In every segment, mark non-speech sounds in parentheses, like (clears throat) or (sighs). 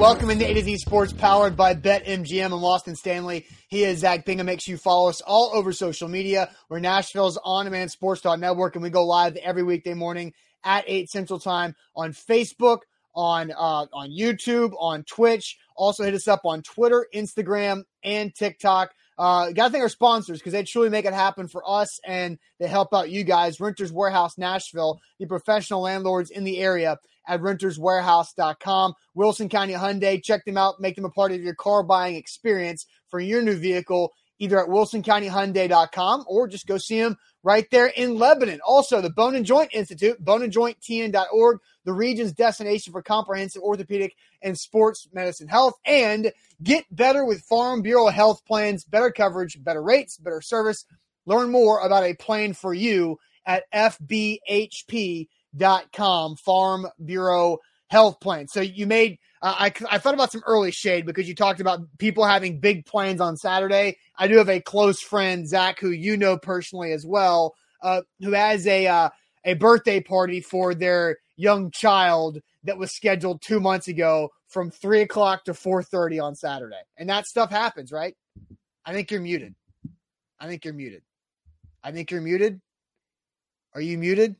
Welcome into A to Z Sports powered by BetMGM and Austin Stanley. He is Zach Bingham. Make sure you follow us all over social media. We're Nashville's on demand sports network, and we go live every weekday morning at 8 Central Time on Facebook, on uh, on YouTube, on Twitch. Also hit us up on Twitter, Instagram, and TikTok. Uh, got to thank our sponsors because they truly make it happen for us and they help out you guys. Renters Warehouse Nashville, the professional landlords in the area at renterswarehouse.com. Wilson County Hyundai, check them out, make them a part of your car buying experience for your new vehicle, either at wilsoncountyhyundai.com or just go see them right there in Lebanon. Also, the Bone and Joint Institute, boneandjointtn.org, the region's destination for comprehensive orthopedic and sports medicine health, and get better with Farm Bureau health plans, better coverage, better rates, better service. Learn more about a plan for you at fbhp.com, Farm Bureau health plan. So you made, uh, I, I thought about some early shade because you talked about people having big plans on Saturday. I do have a close friend, Zach, who you know personally as well, uh, who has a, uh, a birthday party for their young child that was scheduled two months ago from three o'clock to four thirty on Saturday, and that stuff happens, right? I think you're muted. I think you're muted. I think you're muted. Are you muted?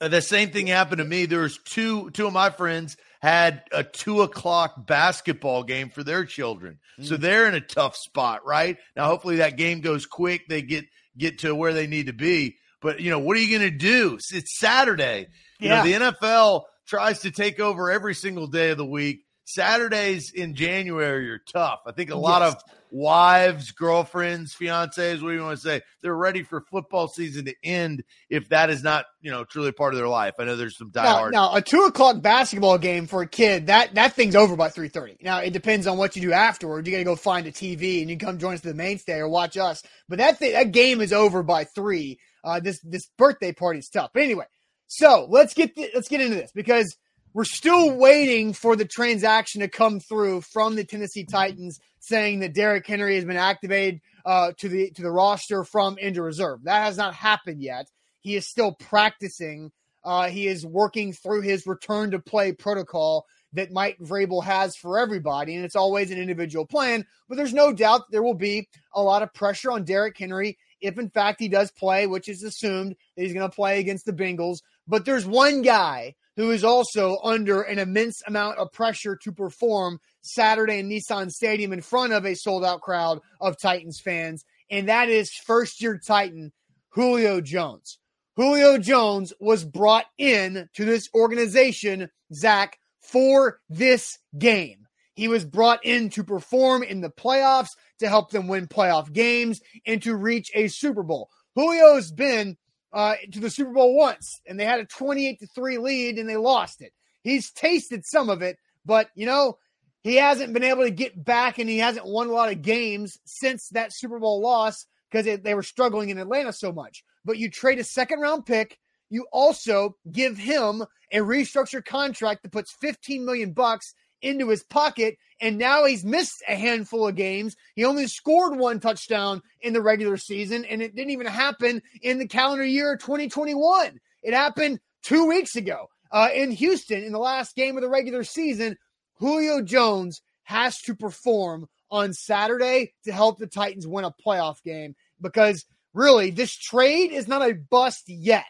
Uh, the same thing happened to me. There was two two of my friends had a two o'clock basketball game for their children, mm. so they're in a tough spot, right? Now, hopefully that game goes quick. They get get to where they need to be. But you know, what are you going to do? It's Saturday. You yeah. know, the NFL tries to take over every single day of the week. Saturdays in January are tough. I think a lot yes. of wives, girlfriends, fiancés, what do you want to say? They're ready for football season to end if that is not, you know, truly part of their life. I know there's some diehard. Now, now a two o'clock basketball game for a kid, that that thing's over by three thirty. Now it depends on what you do afterward. You gotta go find a TV and you come join us to the mainstay or watch us. But that thing, that game is over by three. Uh, this this birthday party is tough. But anyway, so let's get th- let's get into this because we're still waiting for the transaction to come through from the Tennessee Titans saying that Derrick Henry has been activated uh, to the to the roster from injured reserve. That has not happened yet. He is still practicing. Uh, he is working through his return to play protocol that Mike Vrabel has for everybody, and it's always an individual plan. But there's no doubt there will be a lot of pressure on Derrick Henry if, in fact, he does play, which is assumed that he's going to play against the Bengals. But there's one guy who is also under an immense amount of pressure to perform Saturday in Nissan Stadium in front of a sold out crowd of Titans fans, and that is first year Titan Julio Jones. Julio Jones was brought in to this organization, Zach, for this game. He was brought in to perform in the playoffs, to help them win playoff games, and to reach a Super Bowl. Julio's been uh, to the Super Bowl once, and they had a 28 to 3 lead and they lost it. He's tasted some of it, but you know, he hasn't been able to get back and he hasn't won a lot of games since that Super Bowl loss because they were struggling in Atlanta so much. But you trade a second round pick, you also give him a restructured contract that puts 15 million bucks into his pocket, and now he's missed a handful of games. He only scored one touchdown in the regular season, and it didn't even happen in the calendar year 2021. It happened two weeks ago uh, in Houston in the last game of the regular season. Julio Jones has to perform on Saturday to help the Titans win a playoff game because really, this trade is not a bust yet.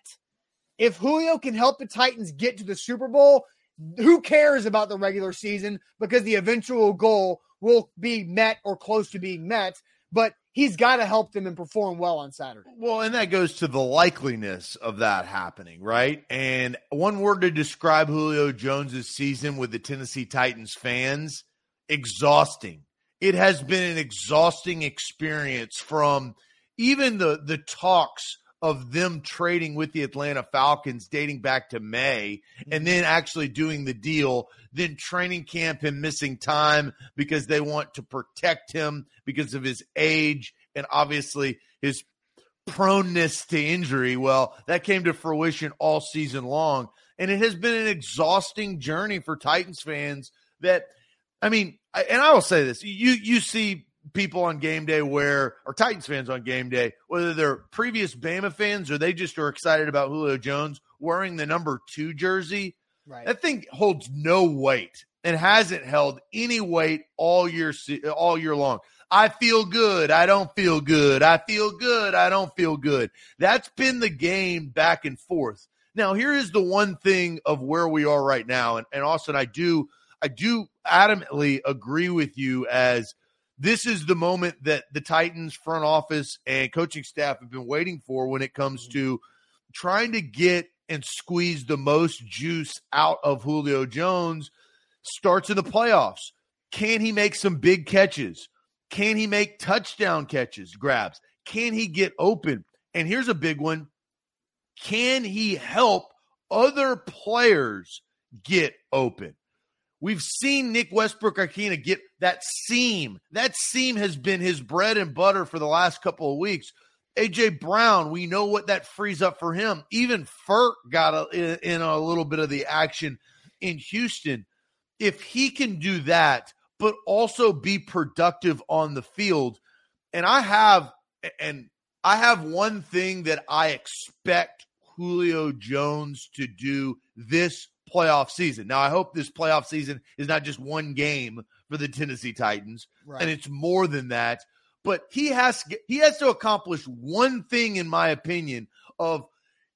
If Julio can help the Titans get to the Super Bowl, who cares about the regular season because the eventual goal will be met or close to being met. But he's got to help them and perform well on Saturday. Well, and that goes to the likeliness of that happening, right? And one word to describe Julio Jones's season with the Tennessee Titans fans exhausting. It has been an exhausting experience from even the the talks of them trading with the Atlanta Falcons dating back to May and mm-hmm. then actually doing the deal, then training camp him missing time because they want to protect him because of his age and obviously his proneness to injury. Well, that came to fruition all season long. And it has been an exhausting journey for Titans fans that I mean, and I will say this: you you see people on game day where, or Titans fans on game day, whether they're previous Bama fans or they just are excited about Julio Jones wearing the number two jersey. Right. That thing holds no weight and hasn't held any weight all year all year long. I feel good. I don't feel good. I feel good. I don't feel good. That's been the game back and forth. Now, here is the one thing of where we are right now. And, and Austin, I do, I do adamantly agree with you as this is the moment that the Titans front office and coaching staff have been waiting for when it comes mm-hmm. to trying to get and squeeze the most juice out of Julio Jones starts in the playoffs. Can he make some big catches? Can he make touchdown catches, grabs? Can he get open? And here's a big one Can he help other players get open? We've seen Nick Westbrook-Ikhine get that seam. That seam has been his bread and butter for the last couple of weeks. AJ Brown, we know what that frees up for him. Even Furt got a, in a little bit of the action in Houston. If he can do that, but also be productive on the field. And I have and I have one thing that I expect Julio Jones to do this playoff season. Now I hope this playoff season is not just one game for the Tennessee Titans right. and it's more than that, but he has he has to accomplish one thing in my opinion of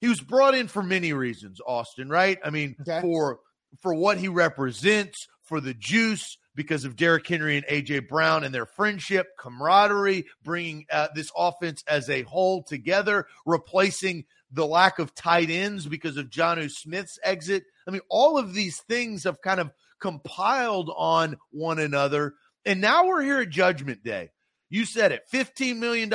he was brought in for many reasons, Austin, right? I mean, okay. for for what he represents, for the juice, because of Derrick Henry and AJ Brown and their friendship, camaraderie, bringing uh, this offense as a whole together, replacing the lack of tight ends because of Jonnu Smith's exit. I mean, all of these things have kind of compiled on one another. And now we're here at Judgment Day. You said it $15 million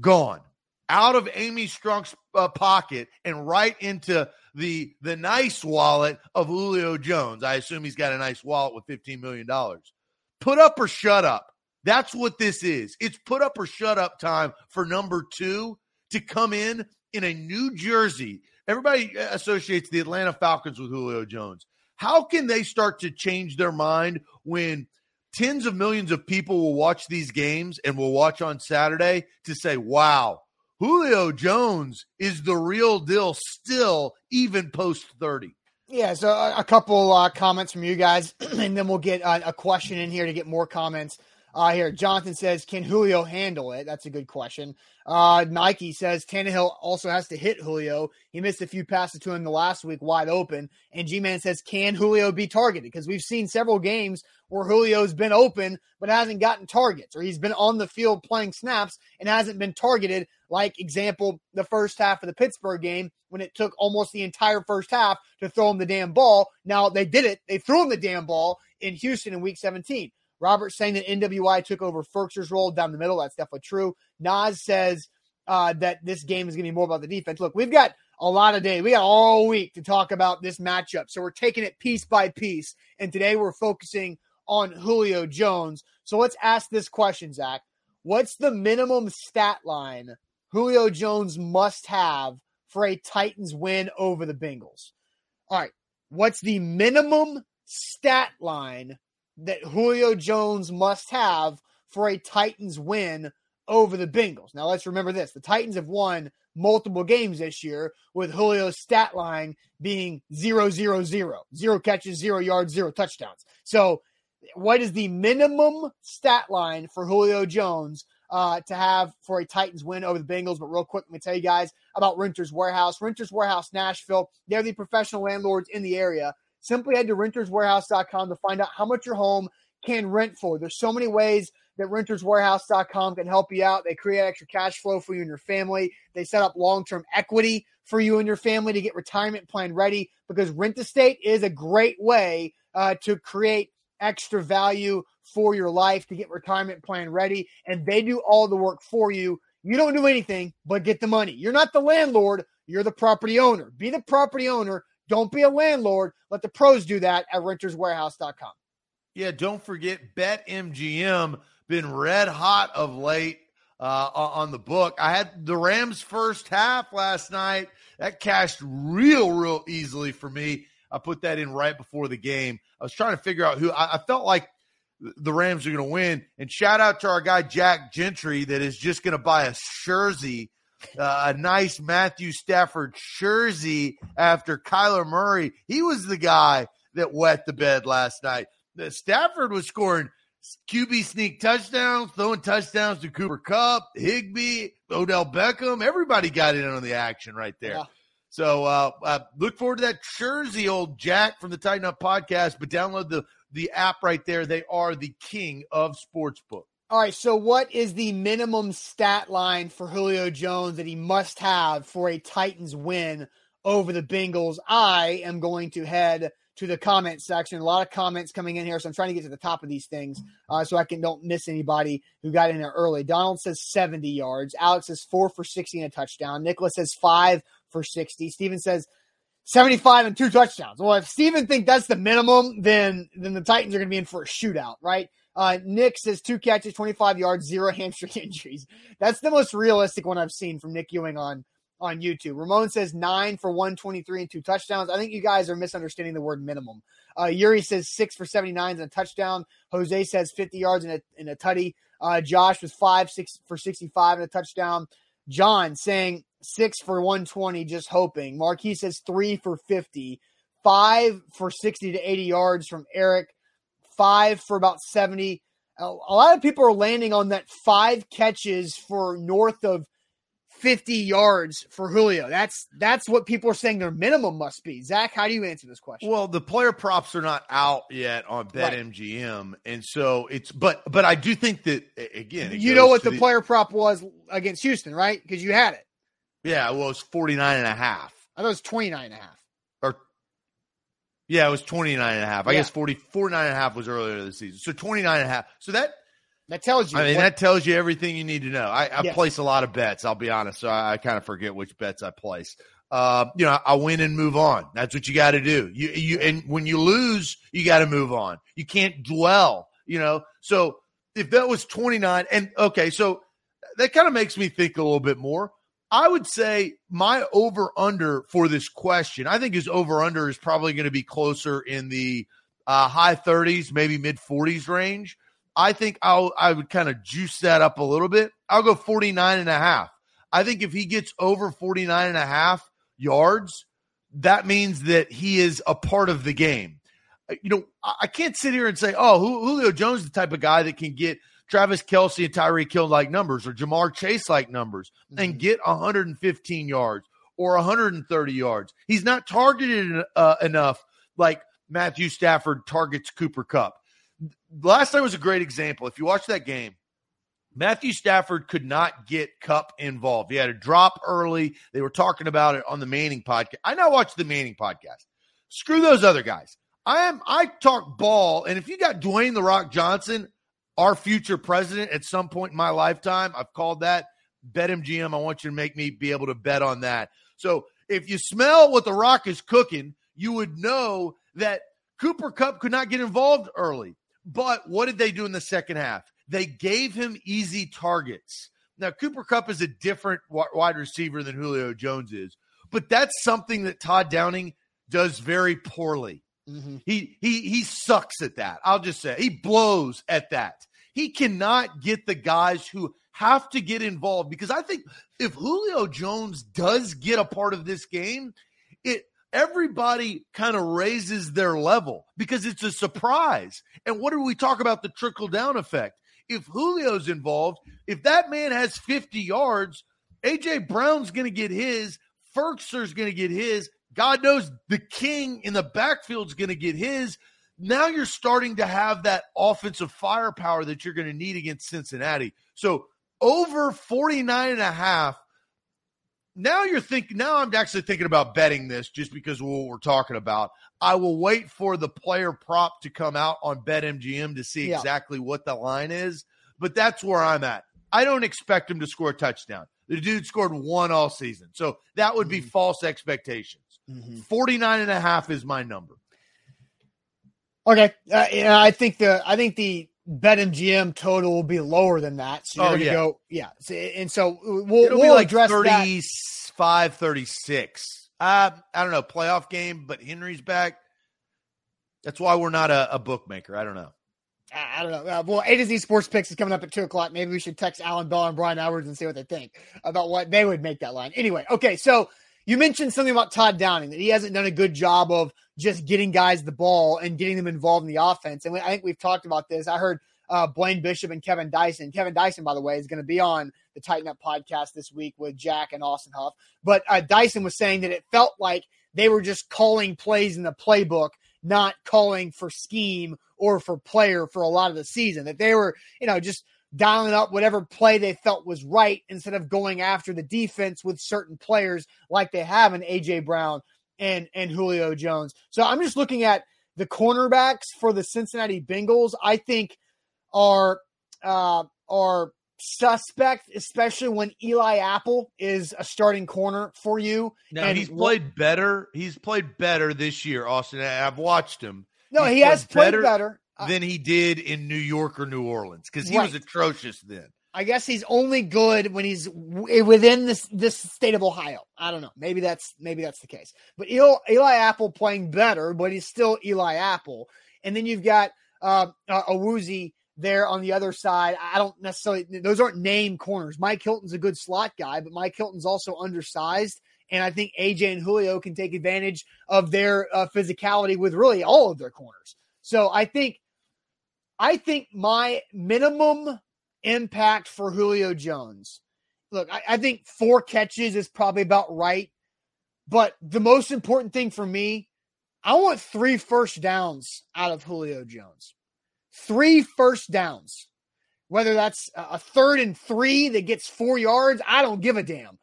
gone out of Amy Strunk's uh, pocket and right into the the nice wallet of Julio Jones. I assume he's got a nice wallet with $15 million. Put up or shut up. That's what this is. It's put up or shut up time for number two to come in in a New Jersey. Everybody associates the Atlanta Falcons with Julio Jones. How can they start to change their mind when tens of millions of people will watch these games and will watch on Saturday to say, wow, Julio Jones is the real deal still, even post 30. Yeah, so a, a couple uh, comments from you guys, (clears throat) and then we'll get uh, a question in here to get more comments. Uh, here, Jonathan says, "Can Julio handle it?" That's a good question. Uh, Nike says Tannehill also has to hit Julio. He missed a few passes to him the last week, wide open. And G-Man says, "Can Julio be targeted?" Because we've seen several games where Julio's been open but hasn't gotten targets, or he's been on the field playing snaps and hasn't been targeted. Like example, the first half of the Pittsburgh game when it took almost the entire first half to throw him the damn ball. Now they did it; they threw him the damn ball in Houston in Week 17. Robert saying that NWI took over Firkser's role down the middle. That's definitely true. Nas says uh, that this game is going to be more about the defense. Look, we've got a lot of days. We got all week to talk about this matchup. So we're taking it piece by piece. And today we're focusing on Julio Jones. So let's ask this question, Zach. What's the minimum stat line Julio Jones must have for a Titans win over the Bengals? All right. What's the minimum stat line that Julio Jones must have for a Titans win over the Bengals. Now let's remember this. The Titans have won multiple games this year with Julio's stat line being zero zero zero. Zero catches, zero yards, zero touchdowns. So what is the minimum stat line for Julio Jones uh, to have for a Titans win over the Bengals? But real quick, let me tell you guys about Renters Warehouse. Renters Warehouse Nashville, they're the professional landlords in the area. Simply head to renterswarehouse.com to find out how much your home can rent for. There's so many ways that renterswarehouse.com can help you out. They create extra cash flow for you and your family. They set up long-term equity for you and your family to get retirement plan ready because rent estate is a great way uh, to create extra value for your life to get retirement plan ready. And they do all the work for you. You don't do anything but get the money. You're not the landlord. You're the property owner. Be the property owner don't be a landlord. Let the pros do that at renterswarehouse.com. Yeah, don't forget BetMGM been red hot of late uh, on the book. I had the Rams first half last night. That cashed real, real easily for me. I put that in right before the game. I was trying to figure out who I, I felt like the Rams are going to win. And shout out to our guy Jack Gentry that is just going to buy a jersey uh, a nice Matthew Stafford jersey after Kyler Murray. He was the guy that wet the bed last night. The Stafford was scoring QB sneak touchdowns, throwing touchdowns to Cooper Kupp, Higbee, Odell Beckham. Everybody got in on the action right there. Yeah. So uh, uh, look forward to that Jersey old Jack from the Tighten Up podcast, but download the the app right there. They are the king of sportsbook. All right, so what is the minimum stat line for Julio Jones that he must have for a Titans win over the Bengals? I am going to head to the comment section. A lot of comments coming in here, so I'm trying to get to the top of these things uh, so I can don't miss anybody who got in there early. Donald says 70 yards. Alex says four for 60 and a touchdown. Nicholas says five for 60. Steven says 75 and two touchdowns. Well, if Steven think that's the minimum, then then the Titans are going to be in for a shootout, right? Uh, Nick says two catches, 25 yards, zero hamstring (laughs) injuries. That's the most realistic one I've seen from Nick Ewing on on YouTube. Ramon says nine for 123 and two touchdowns. I think you guys are misunderstanding the word minimum. Uh, Yuri says six for 79 and a touchdown. Jose says 50 yards and a, and a tutty. Uh, Josh was five, six for 65 and a touchdown. John saying six for 120, just hoping. Marquis says three for 50, five for 60 to 80 yards from Eric, five for about 70. A lot of people are landing on that five catches for north of 50 yards for Julio. That's that's what people are saying their minimum must be. Zach, how do you answer this question? Well, the player props are not out yet on BetMGM, right. and so it's but but I do think that again, you know what the, the, player prop was against Houston, right? Because you had it. Yeah, well, it's 49 and a half. I thought it was 29 and a half. Yeah, it was 29 and a half. I yeah. guess 40 49 and a half was earlier this season. So 29 and a half. So that that tells you. I mean, what, that tells you everything you need to know. I, I yes. place a lot of bets. I'll be honest, so I, I kind of forget which bets I place. Uh, you know, I win and move on. That's what you got to do. You, you, and when you lose, you got to move on. You can't dwell. You know, so if that was twenty nine, and okay, so that kind of makes me think a little bit more. I would say my over under for this question, I think his over under is probably going to be closer in the uh, high 30s, maybe mid 40s range. I think I'll I would kind of juice that up a little bit. I'll go 49 and a half. I think if he gets over 49 and a half yards, that means that he is a part of the game. Uh, you know, I can't sit here and say, oh, Julio Jones is the type of guy that can get Travis Kelce and Tyreek Hill like numbers or Ja'Marr Chase like numbers mm-hmm. and get 115 yards or 130 yards. He's not targeted uh, enough like Matthew Stafford targets Cooper Kupp. last night was a great example. If you watch that game, Matthew Stafford could not get Kupp involved. He had a drop early. They were talking about it on the Manning podcast. I now watch the Manning podcast. Screw those other guys. I am I talk ball, and if you got Dwayne the Rock Johnson, our future president at some point in my lifetime, I've called that BetMGM. I want you to make me be able to bet on that. So if you smell what the Rock is cooking, you would know that Cooper Kupp could not get involved early. But what did they do in the second half? They gave him easy targets. Now, Cooper Kupp is a different wide receiver than Julio Jones is, but that's something that Todd Downing does very poorly. Mm-hmm. He he he sucks at that. I'll just say he blows at that. He cannot get the guys who have to get involved because I think if Julio Jones does get a part of this game, it everybody kind of raises their level because it's a surprise. And what do we talk about the trickle down effect? If Julio's involved, if that man has 50 yards, AJ Brown's going to get his, Firkser's going to get his. God knows the king in the backfield's going to get his. Now you're starting to have that offensive firepower that you're going to need against Cincinnati. So over 49 and a half now you're thinking now i'm actually thinking about betting this just because of what we're talking about i will wait for the player prop to come out on betmgm to see yeah. exactly what the line is but that's where i'm at i don't expect him to score a touchdown the dude scored one all season so that would be mm-hmm. false expectations mm-hmm. 49 and a half is my number okay uh, yeah, i think the i think the BetMGM total will be lower than that. So you're oh, going to yeah. go, yeah. So, and so we'll, It'll we'll like address 35, 36. Uh, I don't know, playoff game, but Henry's back. That's why we're not a, a bookmaker. I don't know. I don't know. Uh, well, A to Z Sports Picks is coming up at two o'clock. Maybe we should text Alan Bell and Brian Edwards and see what they think about what they would make that line. Anyway, okay, so you mentioned something about Todd Downing that he hasn't done a good job of just getting guys the ball and getting them involved in the offense. And I think we've talked about this. I heard uh, Blaine Bishop and Kevin Dyson. Kevin Dyson, by the way, is going to be on the Tighten Up podcast this week with Jack and Austin Huff. But uh, Dyson was saying that it felt like they were just calling plays in the playbook, not calling for scheme or for player for a lot of the season. That they were, you know, just dialing up whatever play they felt was right instead of going after the defense with certain players like they have in AJ Brown and and Julio Jones. So I'm just looking at the cornerbacks for the Cincinnati Bengals. I think are uh, are suspect, especially when Eli Apple is a starting corner for you. Now and he's played better. He's played better this year, Austin. I've watched him. No, he's he has played better. better than he did in New York or New Orleans because he right. was atrocious then. I guess he's only good when he's within this this state of Ohio. I don't know. Maybe that's maybe that's the case. But Eli, Eli Apple playing better, but he's still Eli Apple. And then you've got uh, uh Awuzie there on the other side. I don't necessarily those aren't name corners. Mike Hilton's a good slot guy, but Mike Hilton's also undersized. And I think AJ and Julio can take advantage of their uh, physicality with really all of their corners. So I think I think my minimum impact for Julio Jones. Look, I, I, think four catches is probably about right. But the most important thing for me, I want three first downs out of Julio Jones. Three first downs. Whether that's a third and three that gets four yards, I don't give a damn.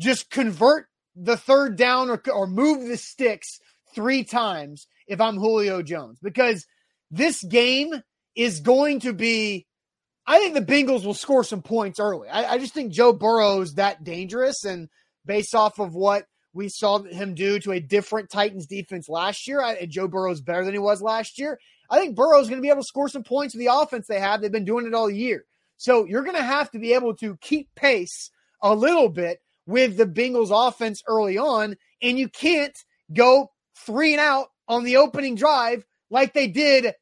Just convert the third down or, or move the sticks three times if I'm Julio Jones because this game is going to be. I think the Bengals will score some points early. I, I just think Joe Burrow is that dangerous, and based off of what we saw him do to a different Titans defense last year, I, Joe Burrow is better than he was last year. I think Burrow is going to be able to score some points with the offense they have. They've been doing it all year. So you're going to have to be able to keep pace a little bit with the Bengals offense early on, and you can't go three and out on the opening drive like they did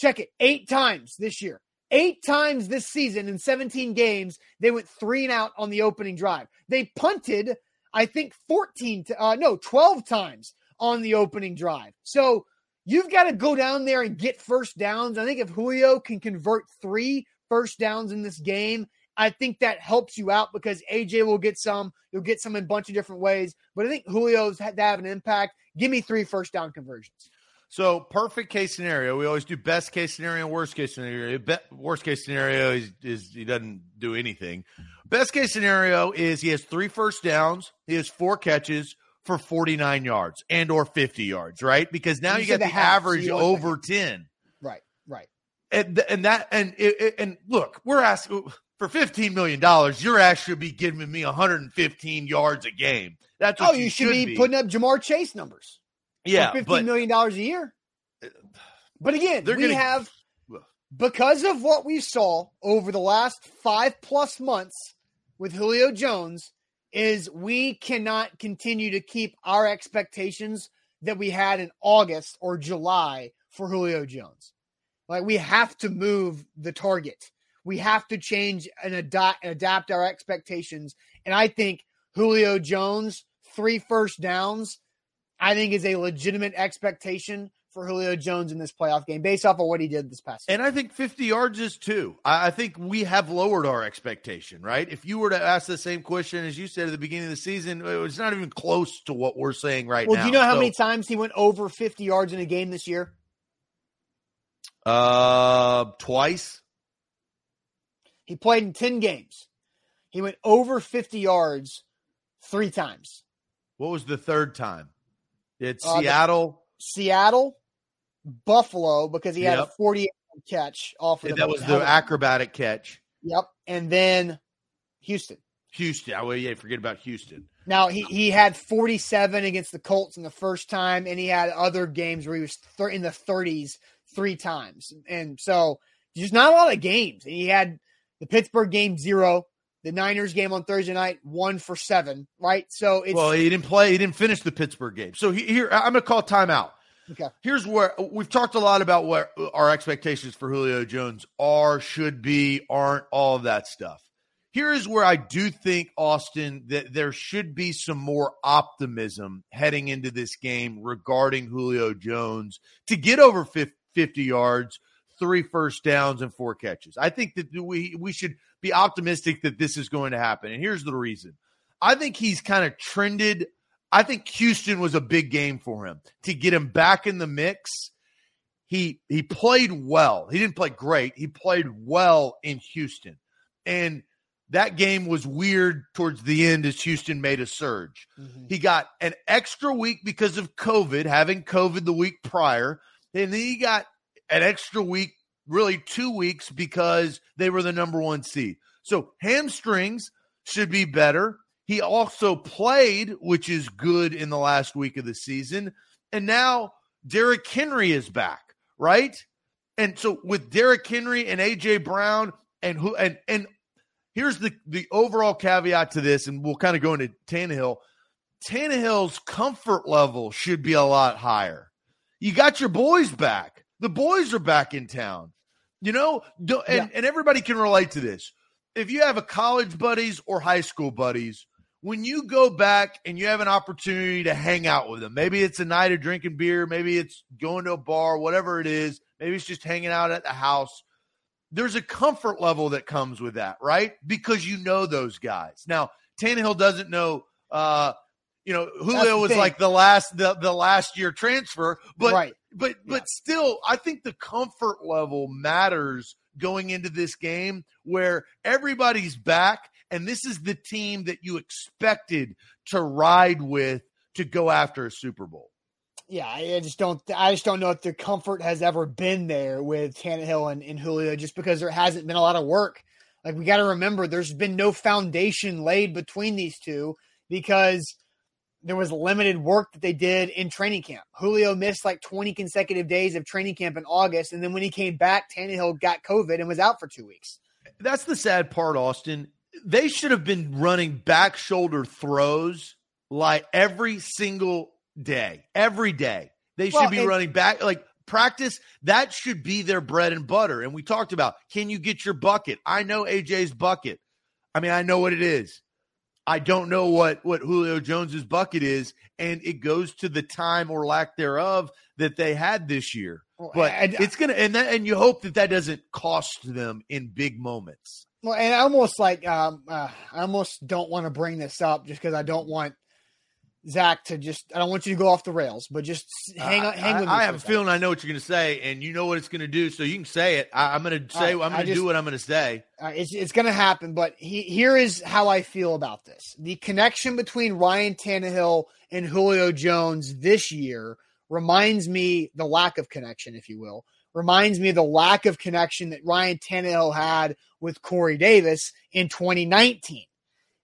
Check it eight times this year. Eight times this season in 17 games, they went three and out on the opening drive. They punted, I think, 14, to, uh, no, 12 times on the opening drive. So you've got to go down there and get first downs. I think if Julio can convert three first downs in this game, I think that helps you out because AJ will get some. You'll get some in a bunch of different ways. But I think Julio's had to have an impact. Give me three first down conversions. So perfect case scenario. We always do best case scenario and worst case scenario. Be- worst case scenario is, is he doesn't do anything. Best case scenario is he has three first downs. He has four catches for 49 yards and or 50 yards, right? Because now you, you get the, the average so over 10. Right, right. And, and that, and, and look, we're asking for $15 million. Your ass should be giving me 115 yards a game. That's what oh, you, you should, should be, be putting up Ja'Marr Chase numbers. Yeah, fifteen million dollars a year. But again, we gonna, have because of what we saw over the last five plus months with Julio Jones, is we cannot continue to keep our expectations that we had in August or July for Julio Jones. Like we have to move the target. We have to change and adapt, adapt our expectations. And I think Julio Jones, three first downs I think is a legitimate expectation for Julio Jones in this playoff game based off of what he did this past. And I think 50 yards is too. I think we have lowered our expectation, right? If you were to ask the same question as you said at the beginning of the season, it was not even close to what we're saying right well, now. Well, do you know how so, many times he went over 50 yards in a game this year? Uh, twice. He played in 10 games. He went over 50 yards three times. What was the third time? It's uh, Seattle. Seattle, Buffalo, because he yep. had a 48 catch off of That was the acrobatic catch. Yep. And then Houston. Houston. Oh, yeah, forget about Houston. Now, he, he had 47 against the Colts in the first time, and he had other games where he was th- in the 30s three times. And so, just not a lot of games. And He had the Pittsburgh game zero, the Niners game on Thursday night, one for seven, right? So it's well, he didn't play, he didn't finish the Pittsburgh game. So here, I'm going to call timeout. Okay. Here's where we've talked a lot about what our expectations for Julio Jones are, should be, aren't, all of that stuff. here is where I do think, Austin, that there should be some more optimism heading into this game regarding Julio Jones to get over 50 yards, three first downs, and four catches. I think that we, we should be optimistic that this is going to happen. And here's the reason I think he's kind of trended. I think Houston was a big game for him to get him back in the mix. He he played well. He didn't play great. He played well in Houston. And that game was weird towards the end as Houston made a surge. Mm-hmm. He got an extra week because of COVID, having COVID the week prior. And then he got an extra week, really two weeks, because they were the number one seed. So hamstrings should be better. He also played, which is good in the last week of the season. And now Derrick Henry is back, right? And so with Derrick Henry and AJ Brown and who and and here's the the overall caveat to this, and we'll kind of go into Tannehill. Tannehill's comfort level should be a lot higher. You got your boys back. The boys are back in town. You know, and, yeah. and everybody can relate to this. If you have a college buddies or high school buddies, when you go back and you have an opportunity to hang out with them, maybe it's a night of drinking beer, maybe it's going to a bar, whatever it is, maybe it's just hanging out at the house there's a comfort level that comes with that, right? Because you know those guys. Now, Tannehill doesn't know uh you know, Julio was thing. like the last the, the last year transfer, but right. But yeah. but still I think the comfort level matters going into this game where everybody's back and this is the team that you expected to ride with to go after a Super Bowl yeah, I just don't. I just don't know if the comfort has ever been there with Tannehill and, and Julio, just because there hasn't been a lot of work. Like we got to remember, there's been no foundation laid between these two because there was limited work that they did in training camp. Julio missed like 20 consecutive days of training camp in August, and then when he came back, Tannehill got COVID and was out for two weeks. That's the sad part, Austin. They should have been running back shoulder throws like every single day, every day. They should well, be and- running back like practice. That should be their bread and butter. And we talked about can you get your bucket? I know AJ's bucket. I mean, I know what it is. I don't know what what Julio Jones's bucket is, and it goes to the time or lack thereof that they had this year. But I, I, it's gonna and that, and you hope that that doesn't cost them in big moments. Well, and I almost like um, uh, I almost don't want to bring this up just because I don't want Zach to just I don't want you to go off the rails, but just hang uh, hang with I, me. I have a feeling I know what you're going to say, and you know what it's going to do, so you can say it. I, am going to say right, I'm going to do what I'm going to say. it's it's going to happen, but he, here is how I feel about this: the connection between Ryan Tannehill and Julio Jones this year reminds me the lack of connection, if you will, reminds me of the lack of connection that Ryan Tannehill had with Corey Davis in 2019.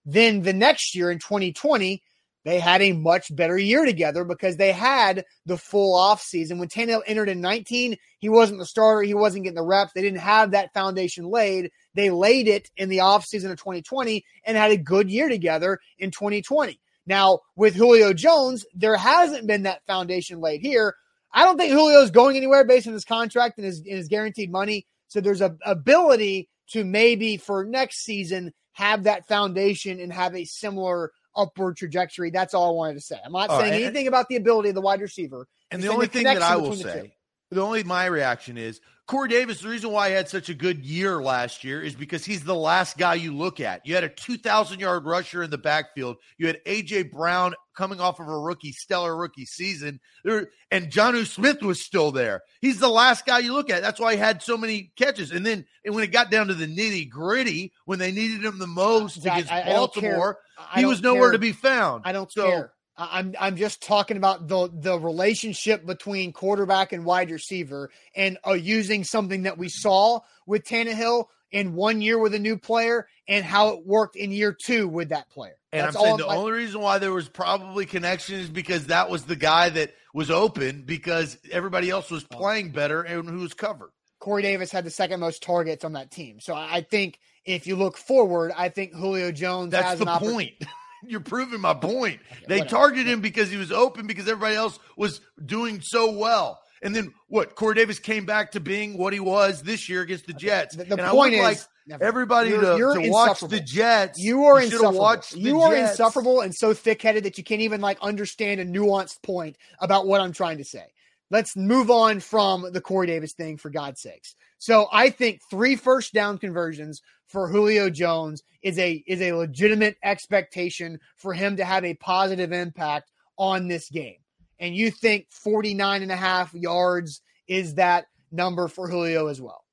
Then the next year in 2020 they had a much better year together because they had the full off season. When Tannehill entered in 19, he wasn't the starter. He wasn't getting the reps. They didn't have that foundation laid. They laid it in the off season of 2020 and had a good year together in 2020. Now, with Julio Jones, there hasn't been that foundation laid here. I don't think Julio is going anywhere based on his contract and his, and his guaranteed money. So there's a ability to maybe for next season have that foundation and have a similar upward trajectory. That's all I wanted to say. I'm not all saying right. anything about the ability of the wide receiver. And the only the thing that I will say, the only my reaction is Corey Davis, the reason why he had such a good year last year is because he's the last guy you look at. You had a 2,000 yard rusher in the backfield. You had A.J. Brown coming off of a rookie, stellar rookie season. There, and Jonnu Smith was still there. He's the last guy you look at. That's why he had so many catches. And then and when it got down to the nitty gritty, when they needed him the most Zach, against I, Baltimore, he was nowhere care. to be found. I don't so, care. I'm I'm just talking about the the relationship between quarterback and wide receiver, and uh, using something that we saw with Tannehill in one year with a new player, and how it worked in year two with that player. And That's I'm saying the only reason why there was probably connection is because that was the guy that was open because everybody else was playing better and who was covered. Corey Davis had the second most targets on that team, so I think if you look forward, I think Julio Jones. That's the point. (laughs) You're proving my point. They whatever. targeted him because he was open because everybody else was doing so well. And then what? Corey Davis came back to being what he was this year against the Jets. The, the point is, like, Never. everybody You're- to, you're to watch the Jets. You are should've insufferable. You are Jets. insufferable and so thick-headed that you can't even like understand a nuanced point about what I'm trying to say. Let's move on from the Corey Davis thing for God's sakes. So I think three first down conversions for Julio Jones is a is a legitimate expectation for him to have a positive impact on this game. And you think 49 and a half yards is that number for Julio as well.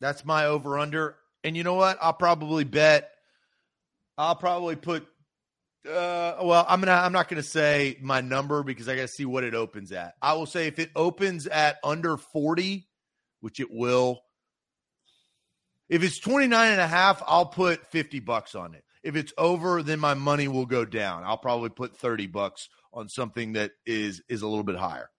That's my over under. And you know what? I'll probably bet. I'll probably put. Uh, well, I'm gonna. I'm not gonna say my number because I got to see what it opens at. I will say if it opens at under 40, which it will. If it's 29 and a half, I'll put 50 bucks on it. If it's over, then my money will go down. I'll probably put 30 bucks on something that is is a little bit higher.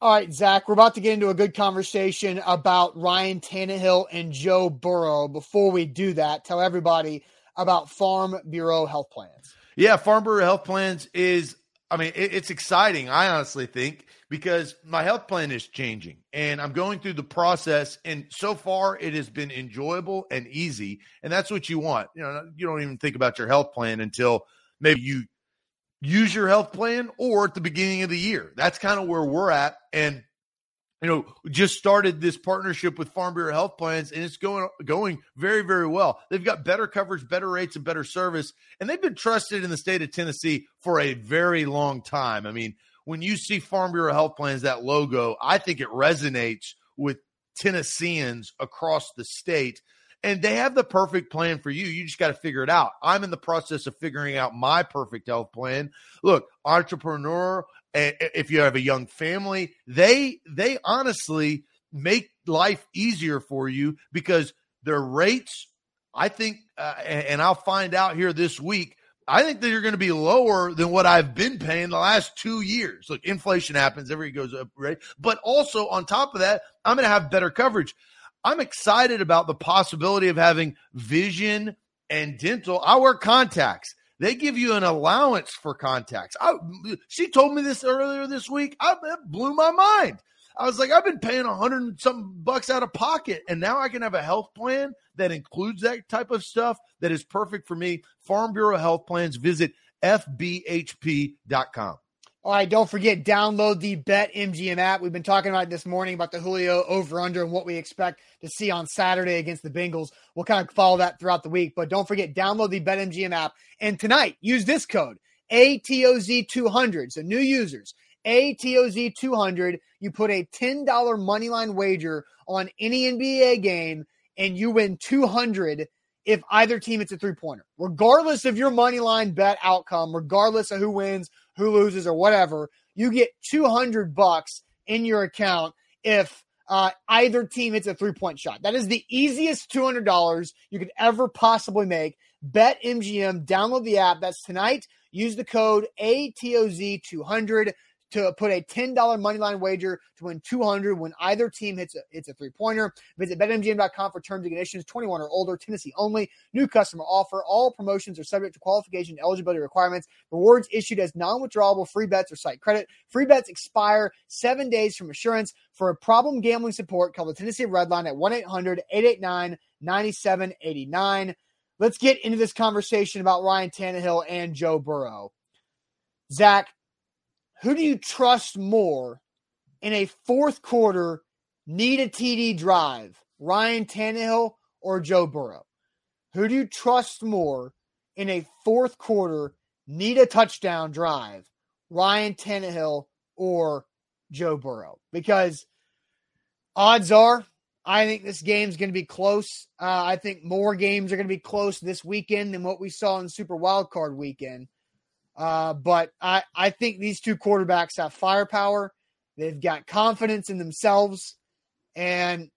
All right, Zach, we're about to get into a good conversation about Ryan Tannehill and Joe Burrow. Before we do that, tell everybody about Farm Bureau Health Plans. Yeah, Farm Bureau Health Plans is, I mean, it, it's exciting, I honestly think, because my health plan is changing and I'm going through the process. And so far, it has been enjoyable and easy. And that's what you want. You know, you don't even think about your health plan until maybe you use your health plan or at the beginning of the year. That's kind of where we're at. And you know, just started this partnership with Farm Bureau Health Plans, and it's going going very, very well. They've got better coverage, better rates, and better service, and they've been trusted in the state of Tennessee for a very long time. I mean, when you see Farm Bureau Health Plans, that logo, I think it resonates with Tennesseans across the state. And they have the perfect plan for you. You just got to figure it out. I'm in the process of figuring out my perfect health plan. Look, entrepreneur, if you have a young family, they they honestly make life easier for you because their rates, I think, uh, and, I'll find out here this week. I think that you're going to be lower than what I've been paying the last two years. Look, inflation happens, everything goes up, right? But also on top of that, I'm going to have better coverage. I'm excited about the possibility of having vision and dental. I wear contacts. They give you an allowance for contacts. I, she told me this earlier this week. I, that blew my mind. I was like, I've been paying a hundred and something bucks out of pocket, and now I can have a health plan that includes that type of stuff that is perfect for me. Farm Bureau Health Plans. Visit fbhp.com. All right, don't forget, download the Bet MGM app. We've been talking about this morning about the Julio over under and what we expect to see on Saturday against the Bengals. We'll kind of follow that throughout the week, but don't forget, download the Bet MGM app. And tonight, use this code ATOZ200. So, new users, ATOZ200. You put a $10 moneyline wager on any NBA game and you win 200 if either team hits a three pointer, regardless of your moneyline bet outcome, regardless of who wins, who loses, or whatever, you get 200 bucks in your account if uh, either team hits a three point shot. That is the easiest $200 you could ever possibly make. Bet MGM, download the app. That's tonight. Use the code ATOZ200 to put a $10 moneyline wager to win 200 when either team hits a, hits a three pointer. Visit betmgm.com for terms and conditions. 21 or older, Tennessee only. New customer offer. All promotions are subject to qualification and eligibility requirements. Rewards issued as non withdrawable free bets or site credit. Free bets expire seven days from assurance. For a problem gambling support, call the Tennessee Red Line at 1 800 889 9789. Let's get into this conversation about Ryan Tannehill and Joe Burrow. Zach, who do you trust more in a fourth quarter need a TD drive? Ryan Tannehill or Joe Burrow? Who do you trust more in a fourth quarter need a touchdown drive? Ryan Tannehill or Joe Burrow? Because odds are, I think this game's going to be close. Uh, I think more games are going to be close this weekend than what we saw in Super Wildcard weekend. Uh, but I, I think these two quarterbacks have firepower. They've got confidence in themselves, and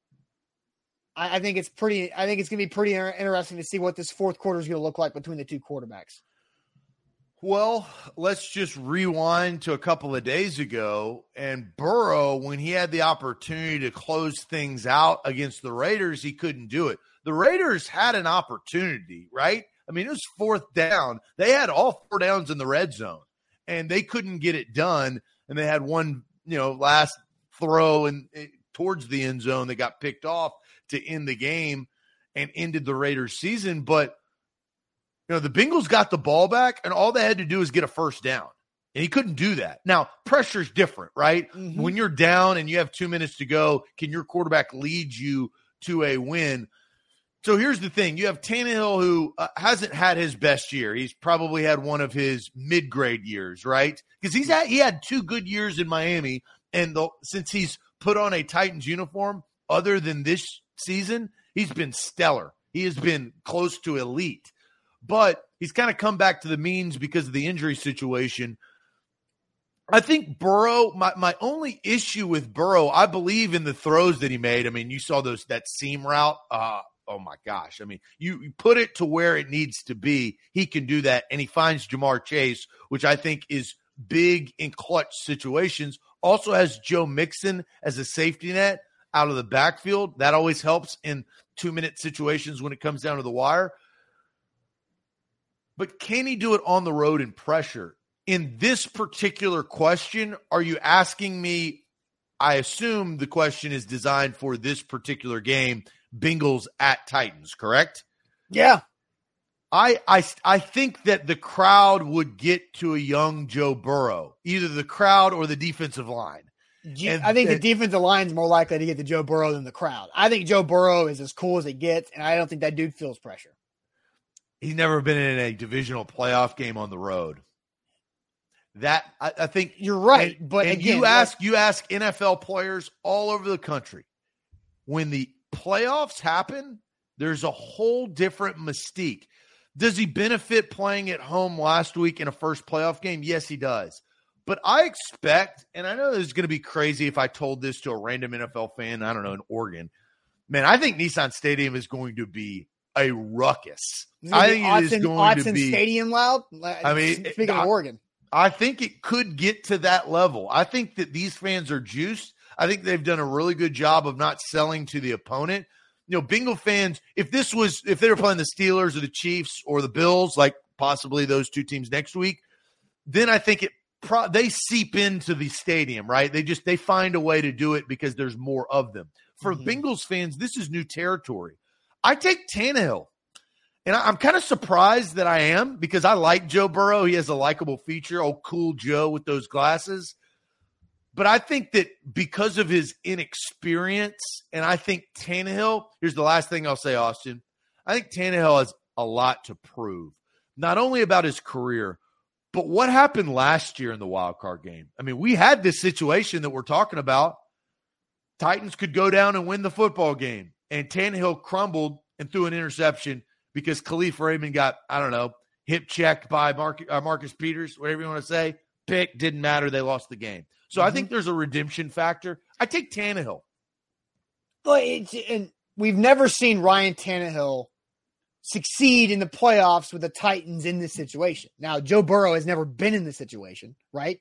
I, I think it's pretty. I think it's going to be pretty inter- interesting to see what this fourth quarter is going to look like between the two quarterbacks. Well, let's just rewind to a couple of days ago. And Burrow, when he had the opportunity to close things out against the Raiders, he couldn't do it. The Raiders had an opportunity, right? I mean, it was fourth down. They had all four downs in the red zone, and they couldn't get it done. And they had one, you know, last throw and towards the end zone that got picked off to end the game. and ended the Raiders season. But, you know, the Bengals got the ball back and all they had to do is get a first down. And he couldn't do that. Now, pressure's different, right? Mm-hmm. When you're down and you have two minutes to go, can your quarterback lead you to a win? So here's the thing: you have Tannehill, who uh, hasn't had his best year. He's probably had one of his mid-grade years, right? Because he's had he had two good years in Miami, and the, since he's put on a Titans uniform, other than this season, he's been stellar. He has been close to elite, but he's kind of come back to the means because of the injury situation. I think Burrow, my, my only issue with Burrow, I believe in the throws that he made. I mean, you saw those that seam route. Uh, oh my gosh. I mean, you, you put it to where it needs to be. He can do that. And he finds Ja'Marr Chase, which I think is big in clutch situations. Also has Joe Mixon as a safety net out of the backfield. That always helps in two minute situations when it comes down to the wire. But can he do it on the road in pressure? In this particular question, are you asking me? I assume the question is designed for this particular game Bengals at Titans, correct? Yeah. I, I I think that the crowd would get to a young Joe Burrow, either the crowd or the defensive line. And, I think and, the defensive line is more likely to get to Joe Burrow than the crowd. I think Joe Burrow is as cool as it gets, and I don't think that dude feels pressure. He's never been in a divisional playoff game on the road. That I, I think you're right, and, but and again, you ask you ask NFL players all over the country when the playoffs happen, there's a whole different mystique. Does he benefit playing at home last week in a first playoff game? Yes, he does. But I expect, and I know this is going to be crazy if I told this to a random NFL fan, I don't know, in Oregon. Man, I think Nissan Stadium is going to be a ruckus. I think Autzen, it is going Autzen to be Stadium loud. I mean, speaking I, of Oregon, I think it could get to that level. I think that these fans are juiced. I think they've done a really good job of not selling to the opponent. You know, Bengal fans, if this was, if they were playing the Steelers or the Chiefs or the Bills, like possibly those two teams next week, then I think it pro- they seep into the stadium, right? They just they find a way to do it because there's more of them. For mm-hmm. Bengals fans, this is new territory. I take Tannehill. And I'm kind of surprised that I am because I like Joe Burrow. He has a likable feature, oh cool Joe with those glasses. But I think that because of his inexperience, and I think Tannehill, here's the last thing I'll say, Austin. I think Tannehill has a lot to prove, not only about his career, but what happened last year in the wild card game. I mean, we had this situation that we're talking about. Titans could go down and win the football game, and Tannehill crumbled and threw an interception because Kalif Raymond got, I don't know, hip checked by uh, Marcus Peters, whatever you want to say. Pick didn't matter. They lost the game. So mm-hmm. I think there's a redemption factor. I take Tannehill. But it's, and we've never seen Ryan Tannehill succeed in the playoffs with the Titans in this situation. Now, Joe Burrow has never been in this situation, right?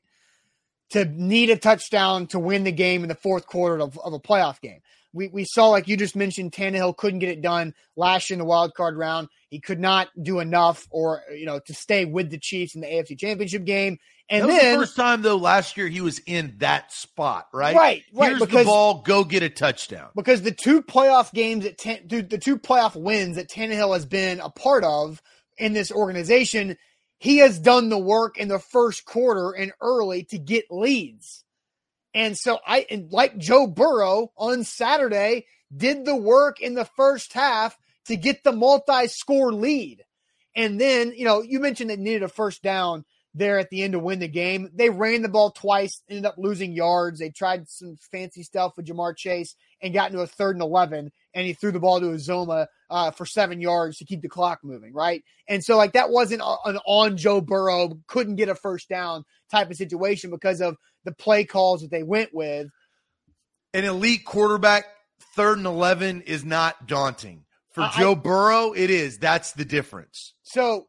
To need a touchdown to win the game in the fourth quarter of, of a playoff game. We, we saw, like you just mentioned, Tannehill couldn't get it done last year in the wild card round. He could not do enough or, you know, to stay with the Chiefs in the AFC championship game. And that then the first time though last year he was in that spot, right? Right, right. Here's because, the ball, go get a touchdown. Because the two playoff games that ten, the two playoff wins that Tannehill has been a part of in this organization, he has done the work in the first quarter and early to get leads. And so I and like Joe Burrow on Saturday did the work in the first half to get the multi-score lead. And then, you know, you mentioned that needed a first down there at the end to win the game. They ran the ball twice, ended up losing yards. They tried some fancy stuff with Ja'Marr Chase and got into a third and 11, and he threw the ball to Uzomah uh, for seven yards to keep the clock moving, right? And so, like, that wasn't an on Joe Burrow, couldn't get a first down type of situation because of the play calls that they went with. An elite quarterback, third and 11 is not daunting. For uh, Joe I, Burrow, it is. That's the difference. So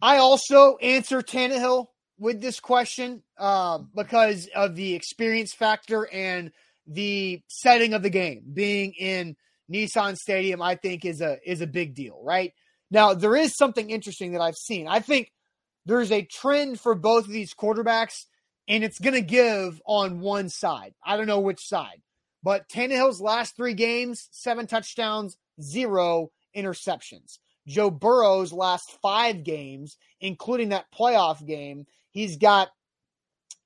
I also answer Tannehill with this question uh, because of the experience factor and the setting of the game being in Nissan Stadium. I think is a is a big deal, right? Now there is something interesting that I've seen. I think there's a trend for both of these quarterbacks, and it's going to give on one side. I don't know which side, but Tannehill's last three games, seven touchdowns, zero interceptions. Joe Burrow's last five games, including that playoff game, he's got,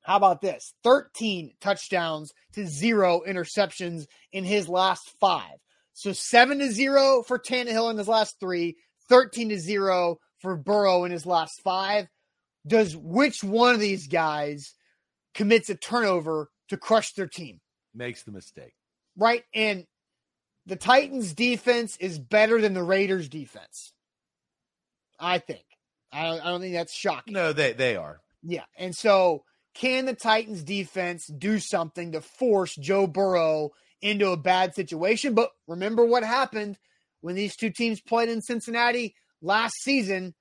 how about this? 13 touchdowns to zero interceptions in his last five. So seven to zero for Tannehill in his last three, 13 to zero for Burrow in his last five. Does which one of these guys commits a turnover to crush their team? Makes the mistake. Right. And the Titans defense is better than the Raiders defense. I think. I don't, I don't think that's shocking. No, they they are. Yeah. And so can the Titans defense do something to force Joe Burrow into a bad situation? But remember what happened when these two teams played in Cincinnati last season.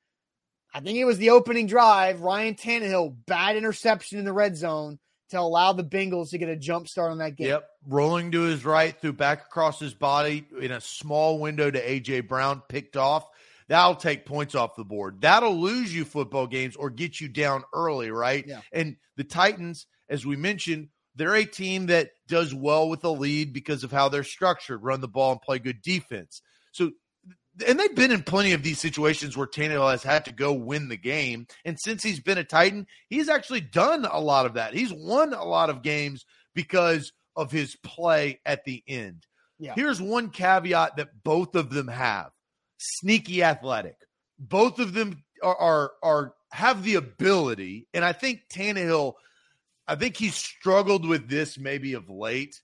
I think it was the opening drive. Ryan Tannehill, bad interception in the red zone to allow the Bengals to get a jump start on that game. Yep. Rolling to his right, threw back across his body in a small window to A.J. Brown, picked off. That'll take points off the board. That'll lose you football games or get you down early, right? Yeah. And the Titans, as we mentioned, they're a team that does well with a lead because of how they're structured, run the ball and play good defense. So and they've been in plenty of these situations where Tannehill has had to go win the game. And since he's been a Titan, he's actually done a lot of that. He's won a lot of games because of his play at the end. Yeah. Here's one caveat that both of them have sneaky athletic. Both of them are, are, are have the ability, and I think Tannehill, I think he's struggled with this maybe of late.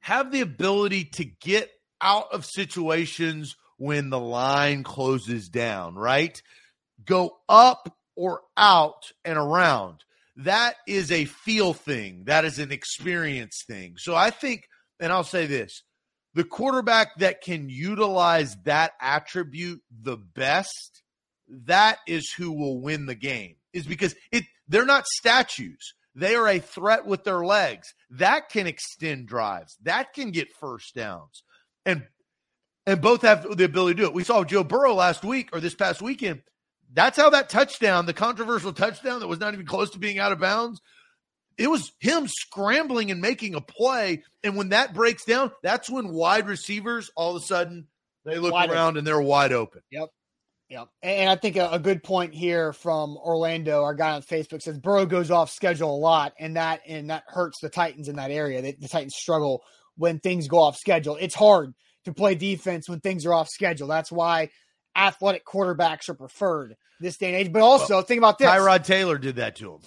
Have the ability to get out of situations when the line closes down, right? Go up or out and around. That is a feel thing. That is an experience thing. So I think, and I'll say this the quarterback that can utilize that attribute the best, that is who will win the game. Is because it they're not statues. They are a threat with their legs. That can extend drives. That can get first downs. And and both have the ability to do it. We saw Joe Burrow last week or this past weekend. That's how that touchdown, the controversial touchdown that was not even close to being out of bounds, it was him scrambling and making a play. And when that breaks down, that's when wide receivers all of a sudden they look Wide around and they're wide open. Yep. Yep. And I think a, a good point here from Orlando, our guy on Facebook says Burrow goes off schedule a lot, and that and that hurts the Titans in that area. They, the Titans struggle when things go off schedule. It's hard to play defense when things are off schedule. That's why athletic quarterbacks are preferred this day and age. But also, well, think about this. Tyrod Taylor did that to him.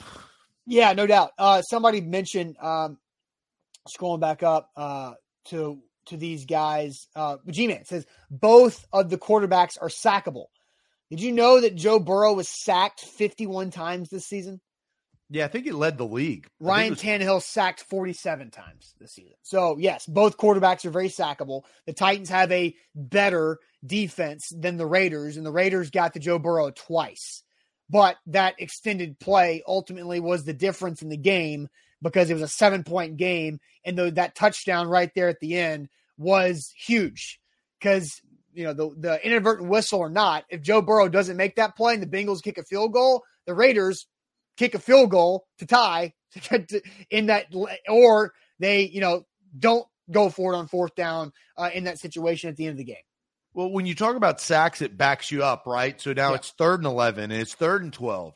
Yeah, no doubt. Uh, somebody mentioned um, scrolling back up uh, to to these guys. Uh, G-Man says both of the quarterbacks are sackable. Did you know that Joe Burrow was sacked 51 times this season? Yeah, I think it led the league. Ryan was- Tannehill sacked 47 times this season. So, yes, both quarterbacks are very sackable. The Titans have a better defense than the Raiders, and the Raiders got to Joe Burrow twice. But that extended play ultimately was the difference in the game because it was a seven point game. And though that touchdown right there at the end was huge because, you know, the, the inadvertent whistle or not, if Joe Burrow doesn't make that play and the Bengals kick a field goal, the Raiders kick a field goal to tie (laughs) to get to, in that, or they, you know, don't go for it on fourth down uh, in that situation at the end of the game. Well, when you talk about sacks, it backs you up, right? So now yeah. it's third and 11 and it's third and 12.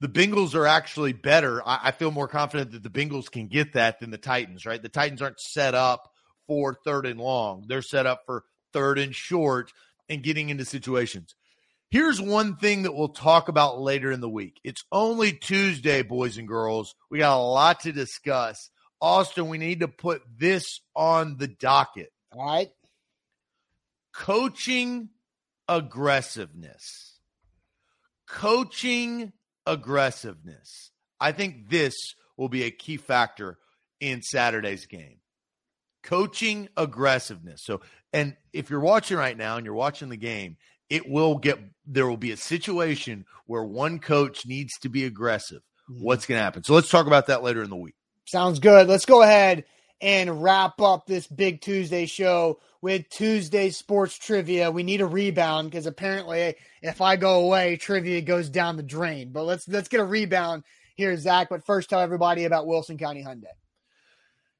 The Bengals are actually better. I, I, feel more confident that the Bengals can get that than the Titans, right? The Titans aren't set up for third and long, they're set up for third and short and getting into situations. Here's one thing that we'll talk about later in the week. It's only Tuesday, boys and girls. We got a lot to discuss. Austin, we need to put this on the docket. All right. Coaching aggressiveness. Coaching aggressiveness. I think this will be a key factor in Saturday's game. Coaching aggressiveness. So, and if you're watching right now and you're watching the game, it will get there will be a situation where one coach needs to be aggressive. Mm-hmm. What's going to happen? So let's talk about that later in the week. Sounds good. Let's go ahead and wrap up this big Tuesday show with Tuesday sports trivia. We need a rebound because apparently if I go away, trivia goes down the drain. But let's let's get a rebound here, Zach. But first tell everybody about Wilson County Hyundai.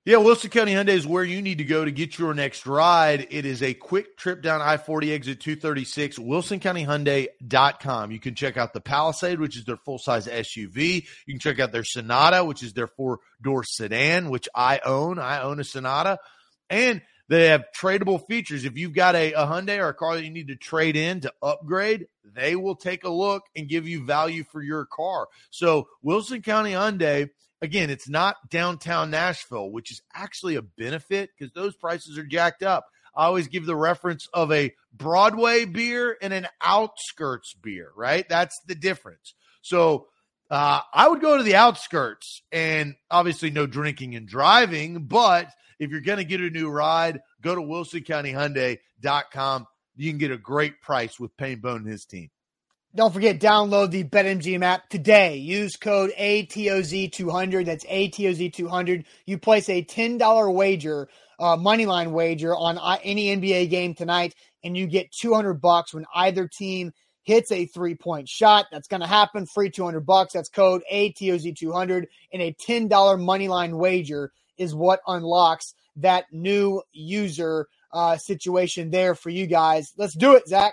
Yeah, Wilson County Hyundai is where you need to go to get your next ride. It is a quick trip down I 40 exit 236, wilsoncountyhyundai.com. You can check out the Palisade, which is their full size SUV. You can check out their Sonata, which is their four door sedan, which I own. I own a Sonata. And they have tradable features. If you've got a, a Hyundai or a car that you need to trade in to upgrade, they will take a look and give you value for your car. So, Wilson County Hyundai again, it's not downtown Nashville, which is actually a benefit because those prices are jacked up. I always give the reference of a Broadway beer and an outskirts beer, right? That's the difference. So uh, I would go to the outskirts and obviously no drinking and driving, but if you're going to get a new ride, go to wilsoncountyhyundai.com. You can get a great price with Payne Bone and his team. Don't forget, download the BetMGM app today. Use code ATOZ200. That's ATOZ200. You place a $10 wager, uh, money line wager on any NBA game tonight, and you get 200 bucks when either team hits a three point shot. That's going to happen. Free 200 bucks. That's code ATOZ200. And a $10 money line wager is what unlocks that new user uh, situation there for you guys. Let's do it, Zach.